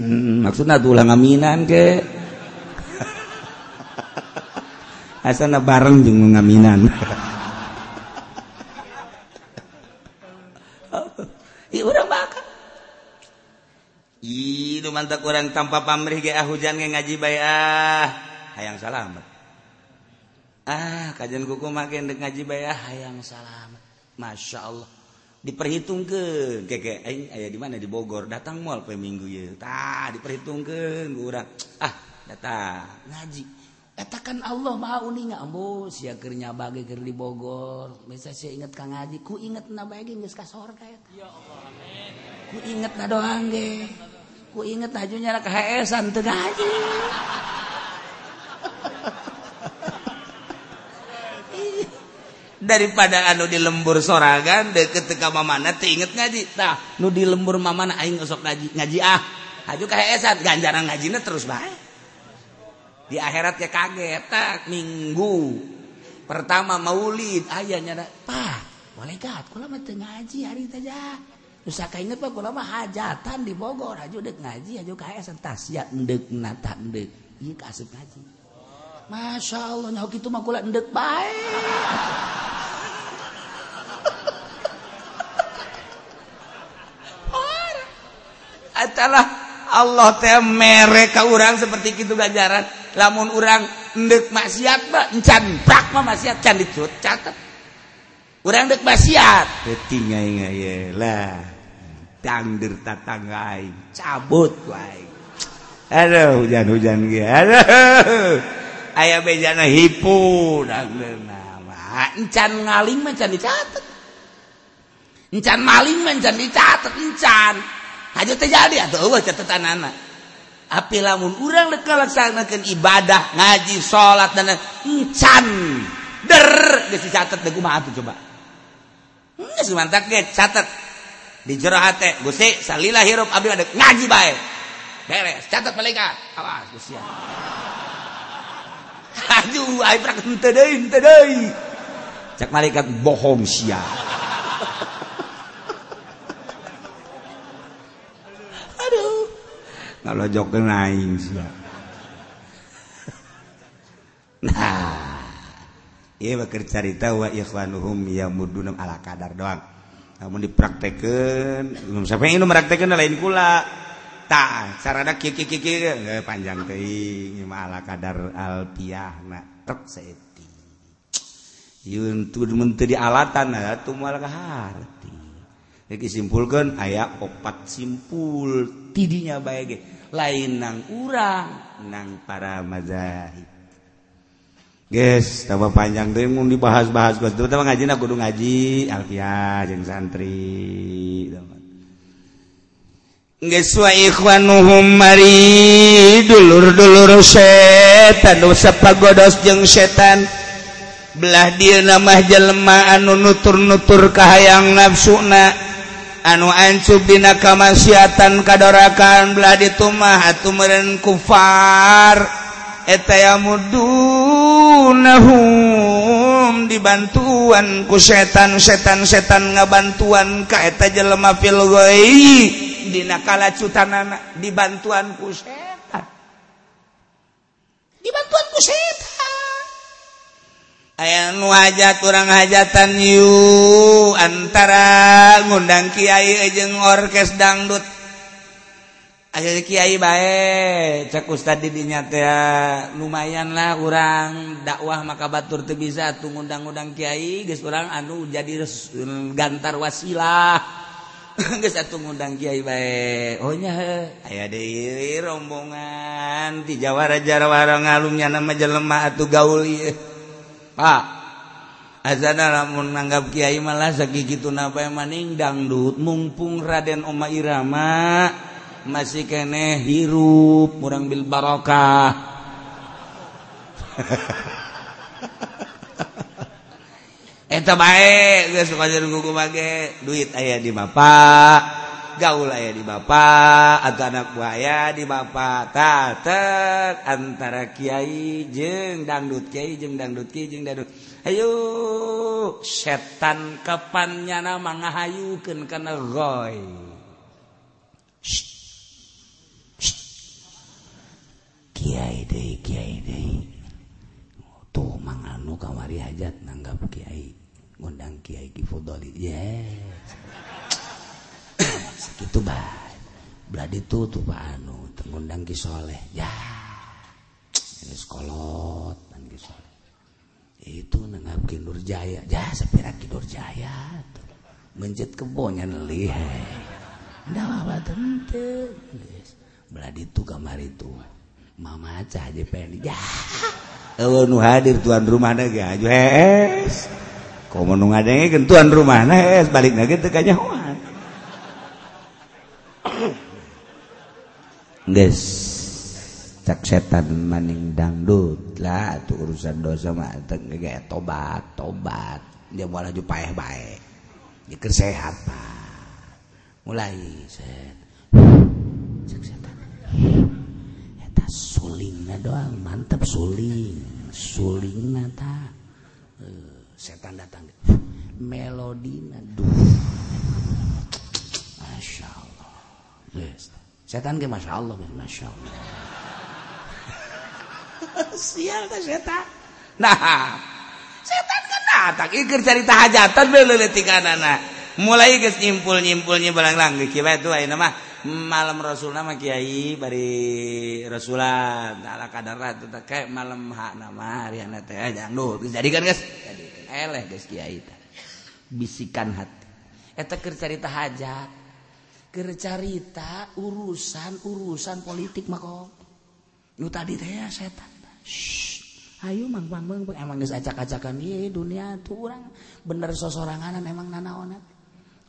Hmm, maksudnya tuh ulah ngaminan ke asana bareng jeung ngaminan. mantap kurang tanpa pamrih ge ah, hujan ge ngaji bae ah. Hayang salamet ah kajian kuku makin dek ngaji bae ah hayang salamet Masya Allah. Diperhitung ke keke aing aya di mana? Di Bogor. Datang mal pe minggu ye. Tah diperhitung ke urang. Ah datang. Ngaji. Katakan Allah maha uninga ambo sia keur nyabage keur di Bogor. Bisa sia inget ka ngaji. Ku inget na bae geus ka sorga ya. Allah amin. Ku inget na doang ge. ku inget hajunya rek HSan teu ngaji daripada anu di lembur sorangan deket teka mamana teu inget ngaji. Tah nu di lembur mamana aing sok ngaji ngaji ah. Haju ka HSan ganjaran ngajina terus bae. Di akhirat ya kaget tak minggu pertama maulid. Ah, Ayahnya pak boleh gat kula mah teu ngaji hari teh kain apa mah hajatan di Bogor. Haju dek ngaji haju sentas ya endek nata endek iya kasih ngaji. Masya Allah nyawa itu mah kula endek baik Atalah Allah teh merek orang seperti itu ganjaran. Lamun orang ndek maksiat mah encan prak mah maksiat can dicatat urang dek maksiat. Ya lah tangdir tatangga cabut wae. Aduh hujan-hujan ge aduh. Aya bejana hipu dangdeurna encan ngaling mah can dicatet. Encan maling mah can dicatet encan. Haja teh jadi atuh eueuh catetanana. Api lamun urang deuk ngalaksanakeun ibadah ngaji salat dan encan. Der geus dicatet deui kumaha atuh coba? Geus sih mantap ge catet. dijera salila hirup ngaji baik beres catat malaikat awas Gusia Aduh, ayo prak henteu deui, cak malaikat bohong sia. Aduh. Ngalojokkeun aing sia. Nah, iya ieu bekerja cerita wa ikhwanuhum yamudunum ala kadar doang. namun dipraktekan sampai ini meraktekan lain kula tak sarada kiki kiki nggak panjang teh ala kadar alpiah nak tek seti yun tuh menteri alatan ya tuh malah hati jadi simpulkan ayah opat simpul tidinya baik lain nang urang nang para mazahib. Guys tambah panjang tuh mau dibahas-bahas guys terutama ngaji nak kudu ngaji alfiah jeng santri teman. Wa ikhwanuhum mari dulur-dulur setan dosa pagodos jeng setan. Belah dia nama jelma anu nutur-nutur kahayang nafsuna anu ancub dina kamaksiatan kadorakan. Belah ditumah atuh meureun kufar eta ya mudu. nahum dibantuan ku setan setan setan ngabantuan ka eta jelema fil ghaibi dina kalacutanana dibantuan ku setan. Dibantuan ku setan. Aya nu hajat urang hajatan yu antara ngundang kiai jeung orkes dangdut. Kyai baik Ustad didinya lumayanlah orang dakwah maka batur te bisa tuh undang-undang Kyai guys kurang anu jadi gantar wasilah. Satu ngundang Kyai baiknya oh aya de rombongan. Di Jawarajar warang ngalumnya nama jelemah atau gaul Pak azana lamun nanggap Kyai malah segi gitu napa maning dangdut mumpung Raden Oma Irama masih kene hirup kurang Bil Barokah. Eta baik geus ngajar gugu make duit aya di bapak gaul aya di bapak atau anak buaya di bapak tatet antara kiai jeng dangdut kiai jeng dangdut kiai jeng dangdut. Ayo setan kapannya nama ngahayukeun kana goy. Shh. Kyai deh Kyai deh. Tuh manganu kamari hajat nanggap Kyai ngundang Kyai Kifudoli yes. Segitu baik beladi itu tuh Pak Anu. Ngundang Ki Soleh. Ya. Ini sekolot dan Ki Soleh. Itu nanggap Ki Nurjaya. Ya sepira Ki Nurjaya. Tuh mencet kebonya nelih Nggak apa tentu beladi itu kamar itu Mama cah aja pengen ya. Ewa nu hadir tuan rumah naga aju hees. Kau mau nung tuan rumah na hees. Balik naga tekanya hewan, Guys, cak setan maning dangdut lah tuh urusan dosa mah tengah tobat tobat. Dia malah jupayah baik dia sehat mulai set. doang. Mantap suling. Suling nata eh, setan datang. Melodina. Duh. Masya Allah. Yes. setan ke masya Allah masya Allah. Sial teh setan. Nah setan kan datang. Ikir cerita hajatan belele tiga anak mulai guys nyimpul nyimpulnya balang lang gitu itu ayo mah. malam Rasul nama Kyai bari Rasulan. Ala kadar itu kayak malam hak nama Ariana teh eh, jangan jadikan guys eleh guys Kyai bisikan hati. Eh, Eta keur carita hajat. Keur carita urusan urusan politik mah kok. Nu tadi teh setan. Ayo mang mang mang emang geus acak-acakan ieu dunia tuh urang. Bener sosoranganan emang nanaonan.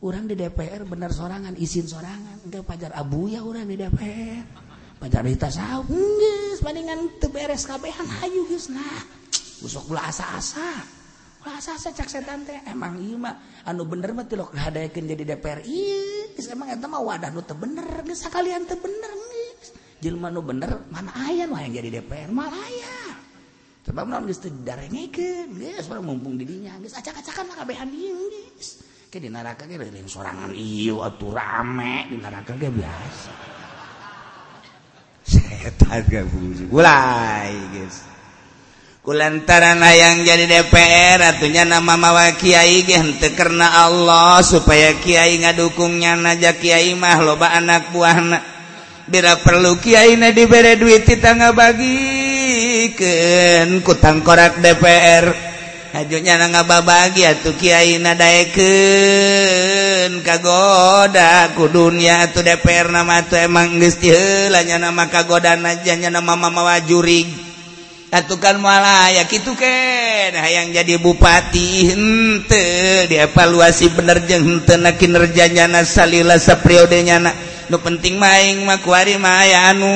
orang di DPR bener sorangan izin sorangan. Enggak pajar abu ya orang di DPR pajar di tasawuf geus palingan teu beres kabehan. Hayu geus nah. Besok ulah asa-asa. Ulah asa-asa cak setan teh. Emang ieu mah anu bener mah tilok hadaekeun jadi DPR ieu geus emang eta mah wadah nu teu bener. Geus sakalian teu bener geus. Jelema nu bener mana aya nu yang jadi DPR mal aya sebab naon geus teu darengikeun geus urang mumpung di dinya. Geus acak-acakan mah kabehan ieu geus. di neraka ge reureun sorangan ieu atuh rame di neraka ge biasa. Setan ge mulai geus. Kulantaran hayang jadi DPR atunya nama mawa kiai ge henteu karena Allah supaya kiai ngadukungnya naja kiai mah loba anak buahna. Bila perlu kiai na dibere duit tangga bagi ku tangkorak DPR hajunya na nga babagia tuh Kyai daeken kagoda ku dunia tuh DPR nama tuh emang gestihelanya nama kagoda najanya nama mamawa mama kan atukan malaya gitu ken hayang jadi bupati hente dievaluasi bener jeung hente na kinerjanya na salila sapriodenya na nu penting maing mah kuari mah anu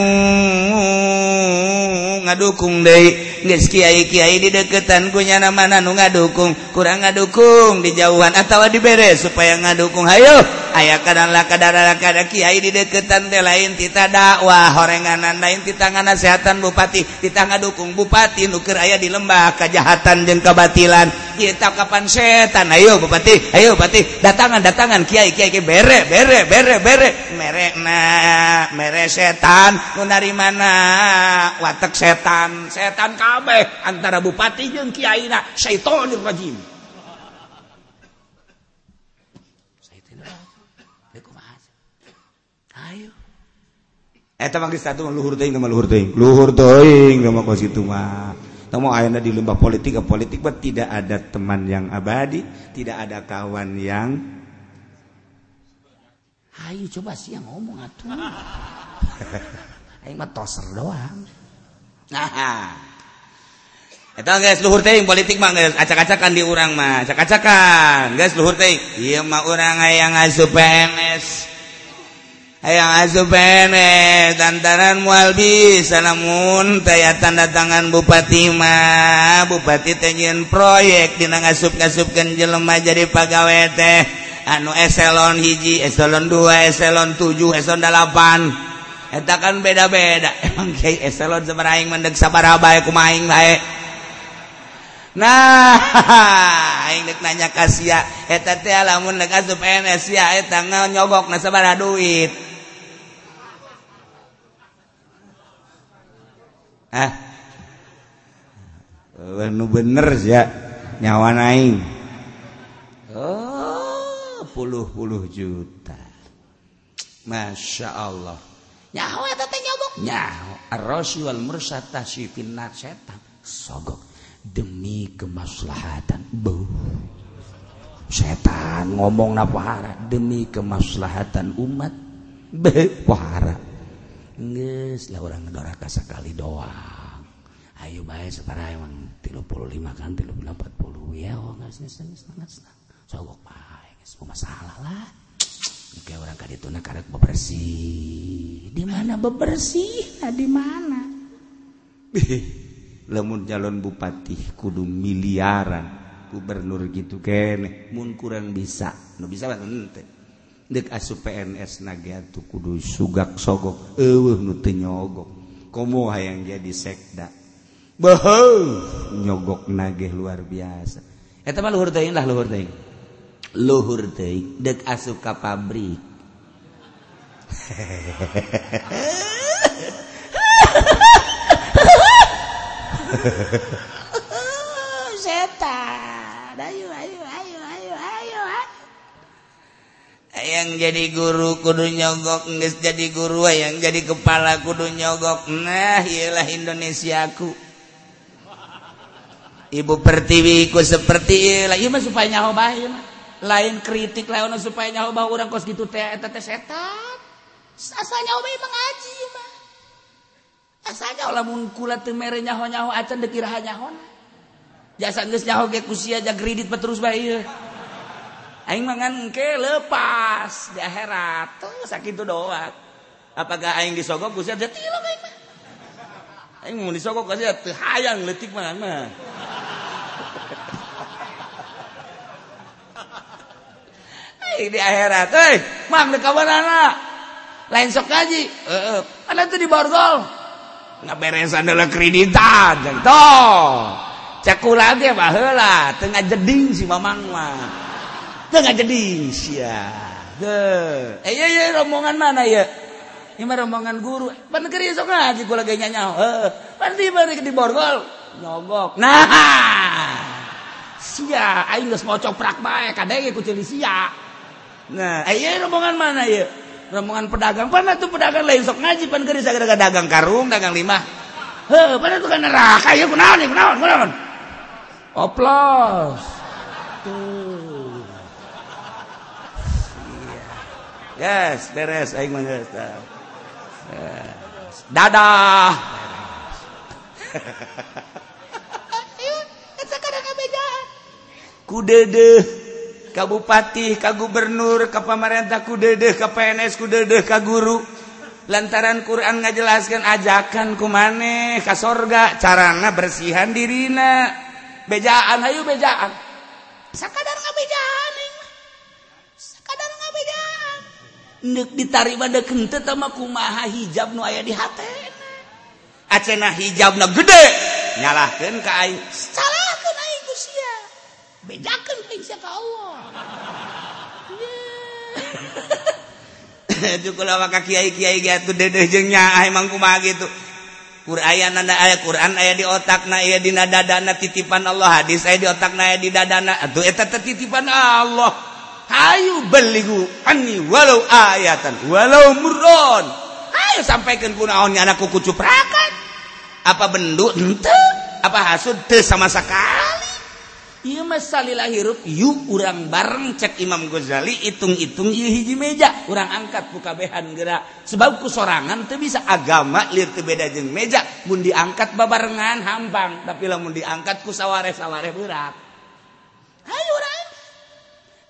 ngadukung deui. geus kiai-kiai di deketan kunyana mana nu ngadukung. Kurang ngadukung di jauhan atau diberes supaya ngadukung. Hayo! aya kadanglah kadar kadang Kyai di deketan de lain kita dakwah horenganan lain di tangan kesehatan Bupati di tangga dukung Bupati nukir aya di lembah kejahatan dan kebatilan kita kapan setan Ayo Bupati Ayo Bupati datangan datangan Kyai Kyai Kyai bere bere bere bere. Merek na mere setan nu dari mana watak setan setan kabeh antara Bupati jeung Kyai na syaitonir rajim eta mah geus satu luhur teuing mah luhur teuing luhur teuing mah kos kitu mah Namun ayana di lembah politik politik bah tidak ada teman yang abadi, tidak ada kawan yang Ayo coba sih yang ngomong atuh. Ayo mah toser doang. Nah. Eta guys luhur teuing politik mah geus acak-acakan di urang mah, acak-acakan. Geus luhur teuing. Ieu mah urang hayang asup PNS. ayaang azubene tantaran mualbi salamun taya tanda tangan Bupati mah. Bupati tenyin proyek dina ngasup-ngasupkeun jelema jadi pagawe teh. Anu eselon hiji eselon 2 eselon 7 eselon 8 eta kan beda-beda. Emang kiai eselon sabaraha mendek sabaraha bae kumaha aing Nah, aing deuk nanya kasih sia, eta teh lamun deuk asup NS sia eta nyogok na duit. ah nu bener ya. Nyawa naing oh puluh puluh juta. Masya Allah. Nyawa tete nyogok nyawa. Rasul mursata si finnar setan sogok. Demi kemaslahatan. Bu setan ngomong napahara demi kemaslahatan umat. Be pahara Nges, lah orang negara sekali doang. Ayo bae separa emang 35 kan 35 40 ya oh nggak sih nges nges sogok bae nges masalah lah. Oke orang kadi itu karek bebersih. Di mana bebersih? Nah di mana? Lemun calon bupati kudu miliaran gubernur gitu kene mun kurang bisa. Nu bisa banget dek asu PNS naga tu kudu sugak sogok eueuh nu teu nyogok. Komo hayang jadi sekda. Beheuh nyogok nageh luar biasa. Eta mah luhur teuing lah luhur teuing. Luhur teuing dek asup ka pabrik. Setan ayo ayo. yang jadi guru kudu nyogok nggak jadi guru yang jadi kepala kudu nyogok. Nah ialah Indonesiaku. Ibu pertiwiku seperti ialah iya mah supaya nyahobah iya mah. Lain kritik lain supaya nyaho nyahobah orang kos gitu teh eta teh setan. Asal nyahobah iya ngaji iya mah. Asal nyaho lamun kula teu mere nyaho-nyaho acan deuk kiraha nyahona jasa geus nyaho ge kusia jagridit terus bae ieu. Aing mangan engke lepas di akhirat. Tuh sakitu tuh doang. Apakah aing disogok Gusti jadi lo aing mah. Aing mau disogok Gusti Allah teu hayang leutik mah mah. Di akhirat euy, mang deuk kabarana. Lain sok kaji. Heeh. Ada tuh di borgol. Ngaberesan adalah kreditan. Tuh. Cekulat ge baheula, tengah jeding si Mamang mah. nggak jadi sia eh ya ya rombongan mana ya ini mah rombongan guru. Pan kiri sok ngaji gue lagi nyanyi eh pan di balik di borgol? Nyogok. Nah sia aing geus mau coprak bae kadenge ku celi sia. Nah eh ya rombongan mana ya rombongan pedagang pan tuh pedagang? Lain sok ngaji pan kiri sagada dagang karung dagang lima heh pan tuh kan neraka? Ya kunaon kunaon kunaon. Oplos. Tuh. yes beres aing mah eh, geus dadah eta kadang ku deudeuh ka bupati ka gubernur ka pamarentah ku deudeuh ka PNS ku deudeuh ka guru. Lantaran Quran ngajelaskan ajakan ku maneh ka sorga carana bersihan dirina. Bejaan hayu bejaan. Sakadar ngabejaan nek nuk ditarima deken tetama kumaha hijab nu aya di hati. Acena hijab na gede. Nyalahkan ka aing. Salahkan aing ku sia. Bedakan aing sia ka Allah. Itu kalau maka kiai kiai gitu dede jeung emang kumaha gitu? Quran nada ayat Quran ayat di otak na ayat di dada na titipan Allah hadis ayat di otak na ayat di dada na aduh titipan Allah. Ayu beligu ani walau ayatan walau muron Ayo sampaikan kunaonnya anakku kuku cuprakan. Apa bendu ente apa hasud teu sama sekali? Iya masalilah hirup yuk urang bareng cek Imam Ghazali hitung-hitung ieu hiji meja. Urang angkat pukabehan gerak. Sebab kusorangan tuh bisa agama lieu teu beda jeng meja. Mun diangkat babarengan hampang tapi lamun diangkat ku sawareh-sawareh beurak Ayo urang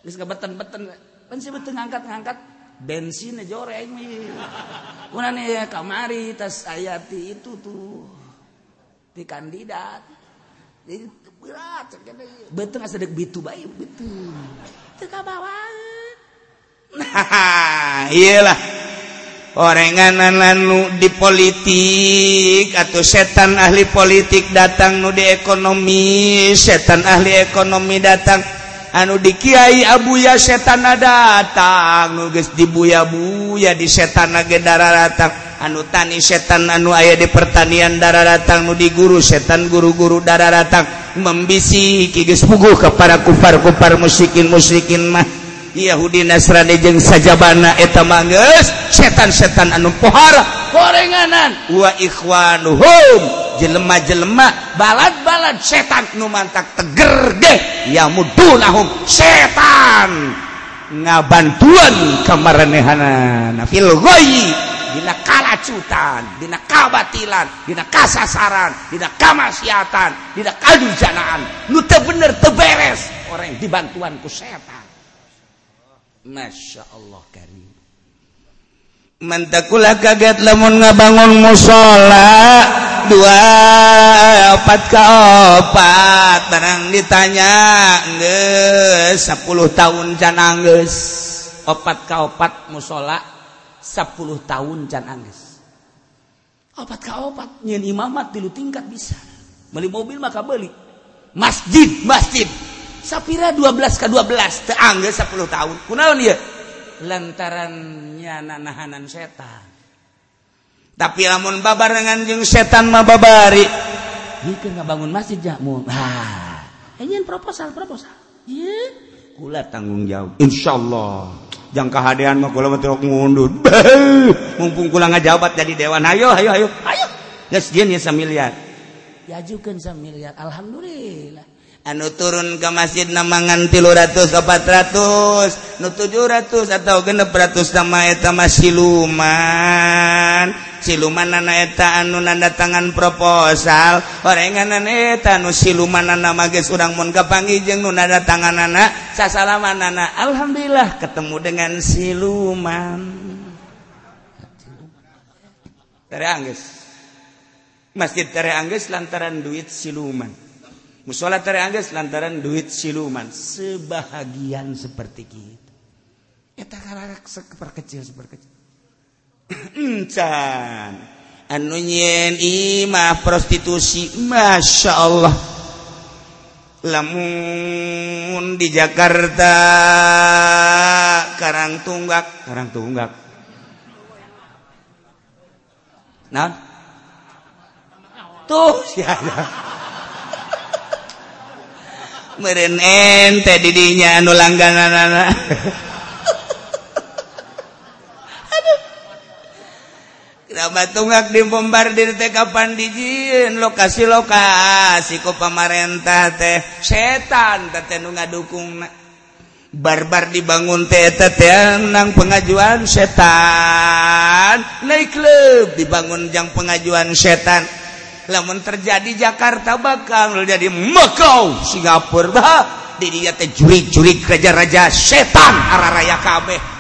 Geus kabeten-beten. Pan si beten ngangkat-ngangkat bensin joreng mi. Kunan ya kamari tas ayati itu tuh. Di kandidat. Jadi berat. Beten betul bitu bayi bitu. Teu kabawa. Nah, iyalah. Orenganan lanu di politik atau setan ahli politik datang nu di ekonomi, setan ahli ekonomi datang anu di Kyai Abuya setana datang nuges dibuya-buya di setana darah datang anu tani setan anu ayah di pertanian darah datang nu di guru setan guru-guru darah datang membisi geus puguh kepada kufar-kupar musikin musikin mah. Yahudi Nasrani jeung sajabana eta mah setan-setan anu pohara. Gorenganan! Wa ikhwanuhum. Jelema-jelema balad-balad setan. Nu mantak teger deh ya mudunahum setan. Ngabantuan kamaranehana fil ghayyi dina kalacutan dina kabatilan dina kasasaran dina kamaksiatan dina kadujanaan nu teu bener teu beres orang dibantuan ku setan. Masya Allah karim. Mentakula kaget lamun ngabangun musola dua opat kaopat barang ditanya nge sepuluh tahun can angges opat kaopat musola sepuluh tahun can angges opat kaopat nyen imamat tilu tingkat bisa. Beli mobil maka beli. Masjid masjid. Sapira 12 ke 12 teangges 10 tahun. Kunaon dia lantaran nyana nahanan setan. tapi lamun babar dengan jeng setan mah babari. Mungkin nggak bangun masjid jamu ah enyen eh, proposal proposal. Ieu kula tanggung jawab. Insyaallah. Jang kahadean mah kula mah teu ngundur. Mumpung kula ngajabat jadi dewan. Ayo ayo ayo ayo geus gieun ya samiliar. Diajukeun samiliar. Alhamdulillah. Anu turun ke masjid namangan tilu ratus opat ratus nu tujuh ratus atau genep ratus nama eta mah siluman silumaneta anu nanda tangan proposal orenganan etanu siluman magis urangmun kapangi jeng nu nada tangan anak sasalaman anak alhamdulillah ketemu dengan siluman. Tere angges. Masjid tere angges lantaran duit siluman. Musola tere angges lantaran duit siluman. Sebahagian seperti kita. Eta karakter seperkecil seperkecil. encan anu nyen imah prostitusi Masya Allah. Lamun di Jakarta Karang tunggak. Karang tunggak. Nah? Tuh siapa meren ente didinya anu langganan anak tunggak di bombardir teh kapan dijin lokasi lokasi. Ku pamarentah teh. Setan teh nu ngadukung barbar dibangun teh teh nang pengajuan setan. Naik klub dibangun jang pengajuan setan. Lamun terjadi Jakarta bakal jadi Mekau Singapura bah. Di dia teh jurik-jurik raja-raja setan arah raya kabeh.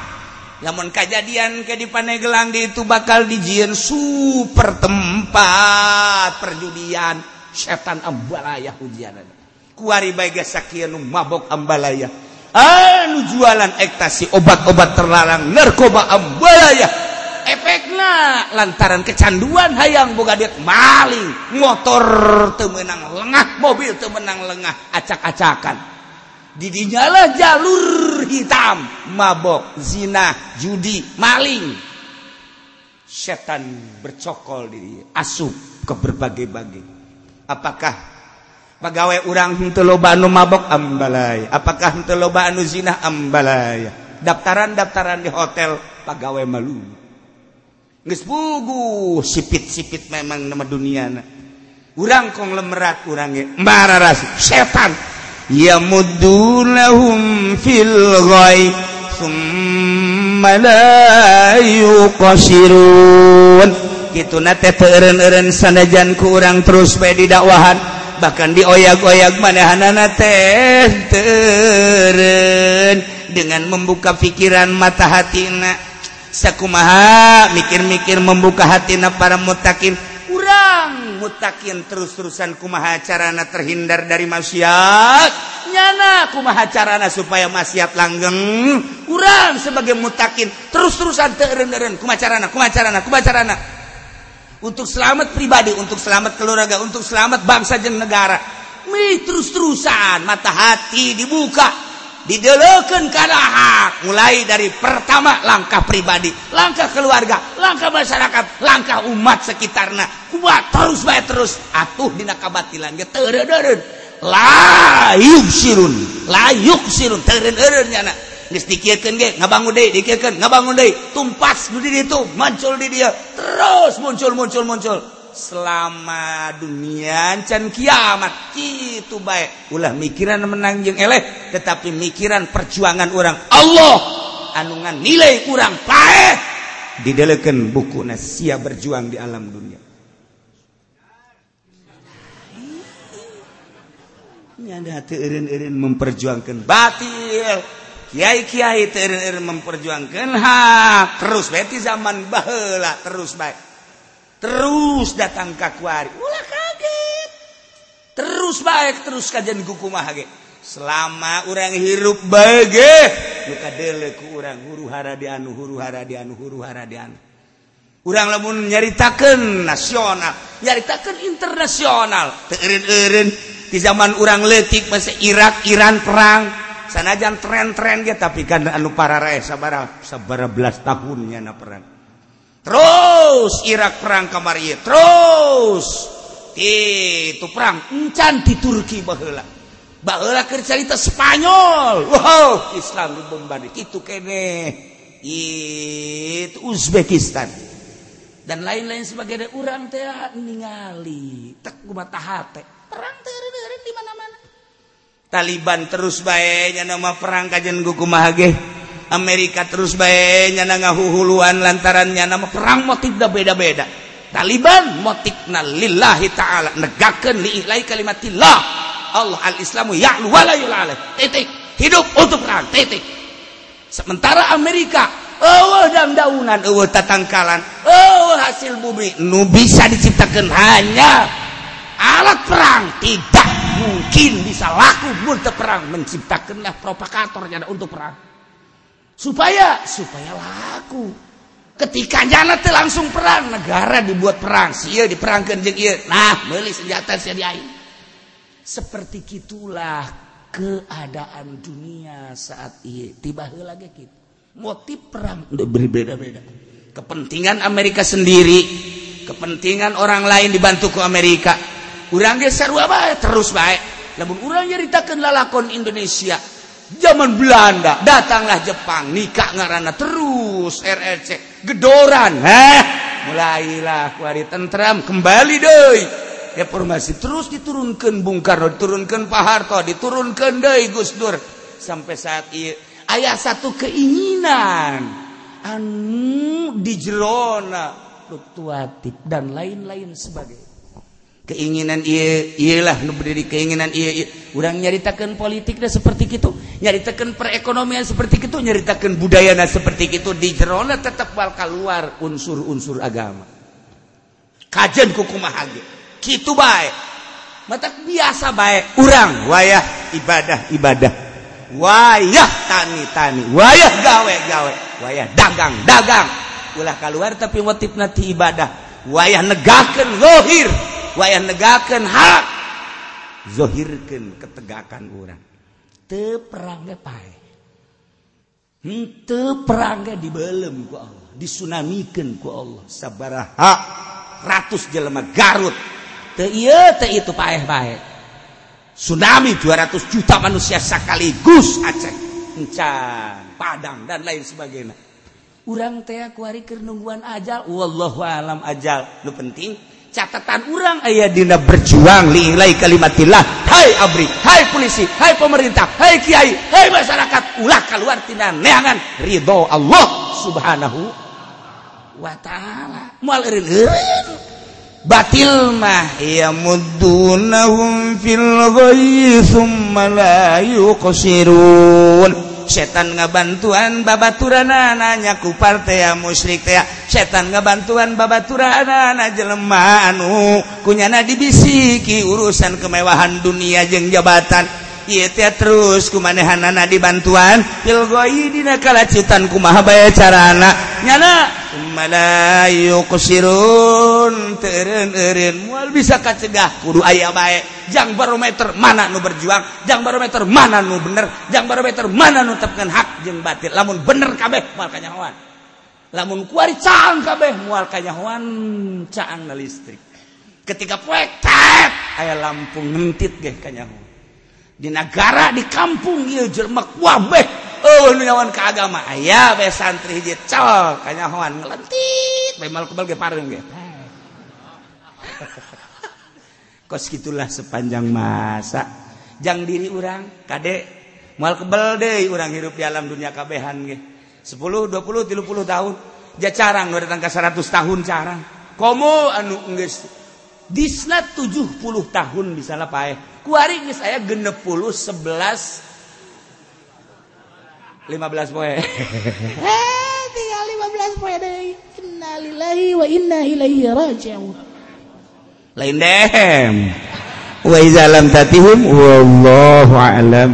namun kejadian ke di Panegelang di itu bakal dijieun super tempat perjudian setan ambalaya hujan kuari baga sakieu mabok ambalaya. Anu jualan ekstasi obat-obat terlarang narkoba ambalaya. Efeknya lantaran kecanduan hayang boga duit maling. Motor temenang lengah mobil temenang lengah acak-acakan. didinyalah jalur hitam. Mabok zina judi maling. Setan bercokol diri asup ke berbagai-bagai. Apakah pegawai orang henteu loba anu mabok? Ambalaya apakah henteu loba anu zina? Ambalaya daftaran-daftaran di hotel pegawai malu. Geus pugu sipit-sipit memang nama dunia urang kong lemerat urang ge mararasi. Setan. يمدونهم في الغي ثم لا يقصرون. Gitu nate teureun-eureun sanajan kurang urang terus bae didakwahan. Bahkan dioyag-oyag manehanana teh teureun. Dengan membuka pikiran mata hatina. Sakumaha mikir-mikir membuka hatina para mutakin urang! anu mutakin terus-terusan kumahacarana terhindar dari maksiat. Nyana kumahacarana supaya maksiat langgeng. Kurang sebagai mutakin terus-terusan terenderen kumacarana kumacarana kumacarana untuk selamat pribadi untuk selamat keluarga untuk selamat bangsa dan negara. Mi terus-terusan mata hati dibuka. dideleken karena hak mulai dari pertama langkah pribadi langkah keluarga langkah masyarakat langkah umat sekitarnya kuat terus baik terus. Atuh dina kabatilan ge teureureun layuk sirun layuk sirun teureureun nya geus dikiekeun ge ngabangun deui dikiekeun ngabangun deui. Tumpas di ditu muncul di dia terus muncul muncul muncul. Selama dunia can kiamat. Gitu baik. Ulah mikiran menangjeng eleh tetapi mikiran perjuangan orang. Allah anungan nilai kurang baik. Didelekan buku nasia berjuang di alam dunia. Nyanda teureun-eureun memperjuangkan batil. Kiai-kiai teureun-eureun memperjuangkan hak. Terus berarti zaman baheula. Terus baik terus datang kakuari ulah kaget. Terus baik terus kajian kukumah ge selama orang hirup bage luka dele ku orang huru hara di anu huru hara di anu huru hara di anu. Orang lamun nyaritakan nasional nyaritakan internasional. Teeren-eren di zaman orang letik masih Irak Iran perang. Sanajan tren-tren dia tapi kan anu para rakyat sabara sabara belas tahunnya na perang. terus Irak perang kamar terus. Itu perang. Encan di Turki bahula bahula cerita Spanyol. Wow Islam dibombardir itu kene. Itu Uzbekistan. Dan lain-lain sebagai orang teh ningali tak mata hati. Perang terus di mana-mana. Taliban terus baiknya nama perang kajian guku mahage Amerika terus baiknya na ngahuhuluan lantarannya nama perang motif dah beda-beda. Taliban motif lillahi ta'ala negakan liihlai kalimatillah. Allah al-islamu ya'lu walayul titik. Hidup untuk perang titik. Sementara Amerika oh dan daunan oh tatangkalan oh hasil bumi nu bisa diciptakan hanya alat perang. Tidak mungkin bisa laku muntah perang menciptakanlah provokatornya untuk perang supaya supaya laku. Ketika jana teh langsung perang negara dibuat perang. Sia diperangkan jeung ieu. Nah beli senjata sia diain. Seperti gitulah keadaan dunia saat ini tiba heula ge motif perang berbeda-beda. Kepentingan Amerika sendiri kepentingan orang lain dibantu ke Amerika. Urang ge sarua bae terus baik lamun urang nyaritakeun lalakon Indonesia zaman Belanda. Datanglah Jepang. Nikah ngarana terus. RRC gedoran. Heh. Mulailah kuari tentram. Kembali deh. Reformasi terus diturunkan. Bung Karno diturunkan. Pak Harto diturunkan deh Gus Dur. Sampai saat ini ayah satu keinginan. Anu di jerona. Fluktuatif dan lain-lain sebagainya. keinginan ialah berdiri keinginan ia, ia. orang nyaritakan politiknya seperti itu nyaritakan perekonomian seperti itu nyaritakan budayana seperti itu di jerona tetap bakal keluar unsur-unsur agama. Kajian kukumaha gitu baik mata biasa baik orang wayah ibadah ibadah wayah tani tani wayah gawe gawe wayah dagang dagang ulah keluar tapi motif nanti ibadah. Wayah negakan lohir wayah negakan hak. Zohirkan ketegakan orang teperangga pae. Hmm, Henteu perangga dibelem ku Allah disunamikan ku Allah. Sabaraha ratus jelema Garut. Teu ieu teu itu paeh-paeh. Tsunami 200 juta manusia sekaligus Aceh. Encan Padang dan lain sebagainya. Urang teh kuari keur nungguan ajal. Wallahu alam ajal. Nu penting catatan urang. Ayah dina berjuang lilai kalimatillah. Hai abri hai polisi hai pemerintah hai kiai hai masyarakat ulah keluar tina neangan. Ridho Allah subhanahu wa ta'ala. Mual batil mah ya yamuddunahum fil ghayyi thumma la yuqsirun. setan ngabantuan babaturan ku partea musyriktea setan ngabantuan babaturan anak jelemaanu punyana dibisiki urusan kemewahan dunia jeng jabatan. terus kumanehanana di bantuan. Pilgoidinakalacitan kumahaya cara anak nyanaun bisa kacegah. Kudu aya baik jangan barometer mana nu berjuang jangan barometer mana nu bener jangan barometer mana nutapkan hak jeng batin lamun bener kabeh mual lamun kuari caang kabeh mual kanyawan caang listrik. Ketika poek aya lampu ngentit geh kanyawan di negara di kampung Iye Jermak wabeh oh nyawan ke agama. Ayah be santri hiji col kanya hoan ngelentit be mal kebal ge pareng ge. Kos gitulah sepanjang masa. Jang diri urang kade mal kebel deui urang hirup di alam dunia kabehan ge. 10 20 30 tahun. Ja carang nu datang ka 100 tahun carang. Komo anu geus disna 70 tahun misalnya sana pae kuari geus aya 60 11 15 poe. Eh tinggal 15 poe deui. Innalillahi wa inna ilaihi raji'un. Lain dem. Wa iza lam tatihum wallahu a'lam.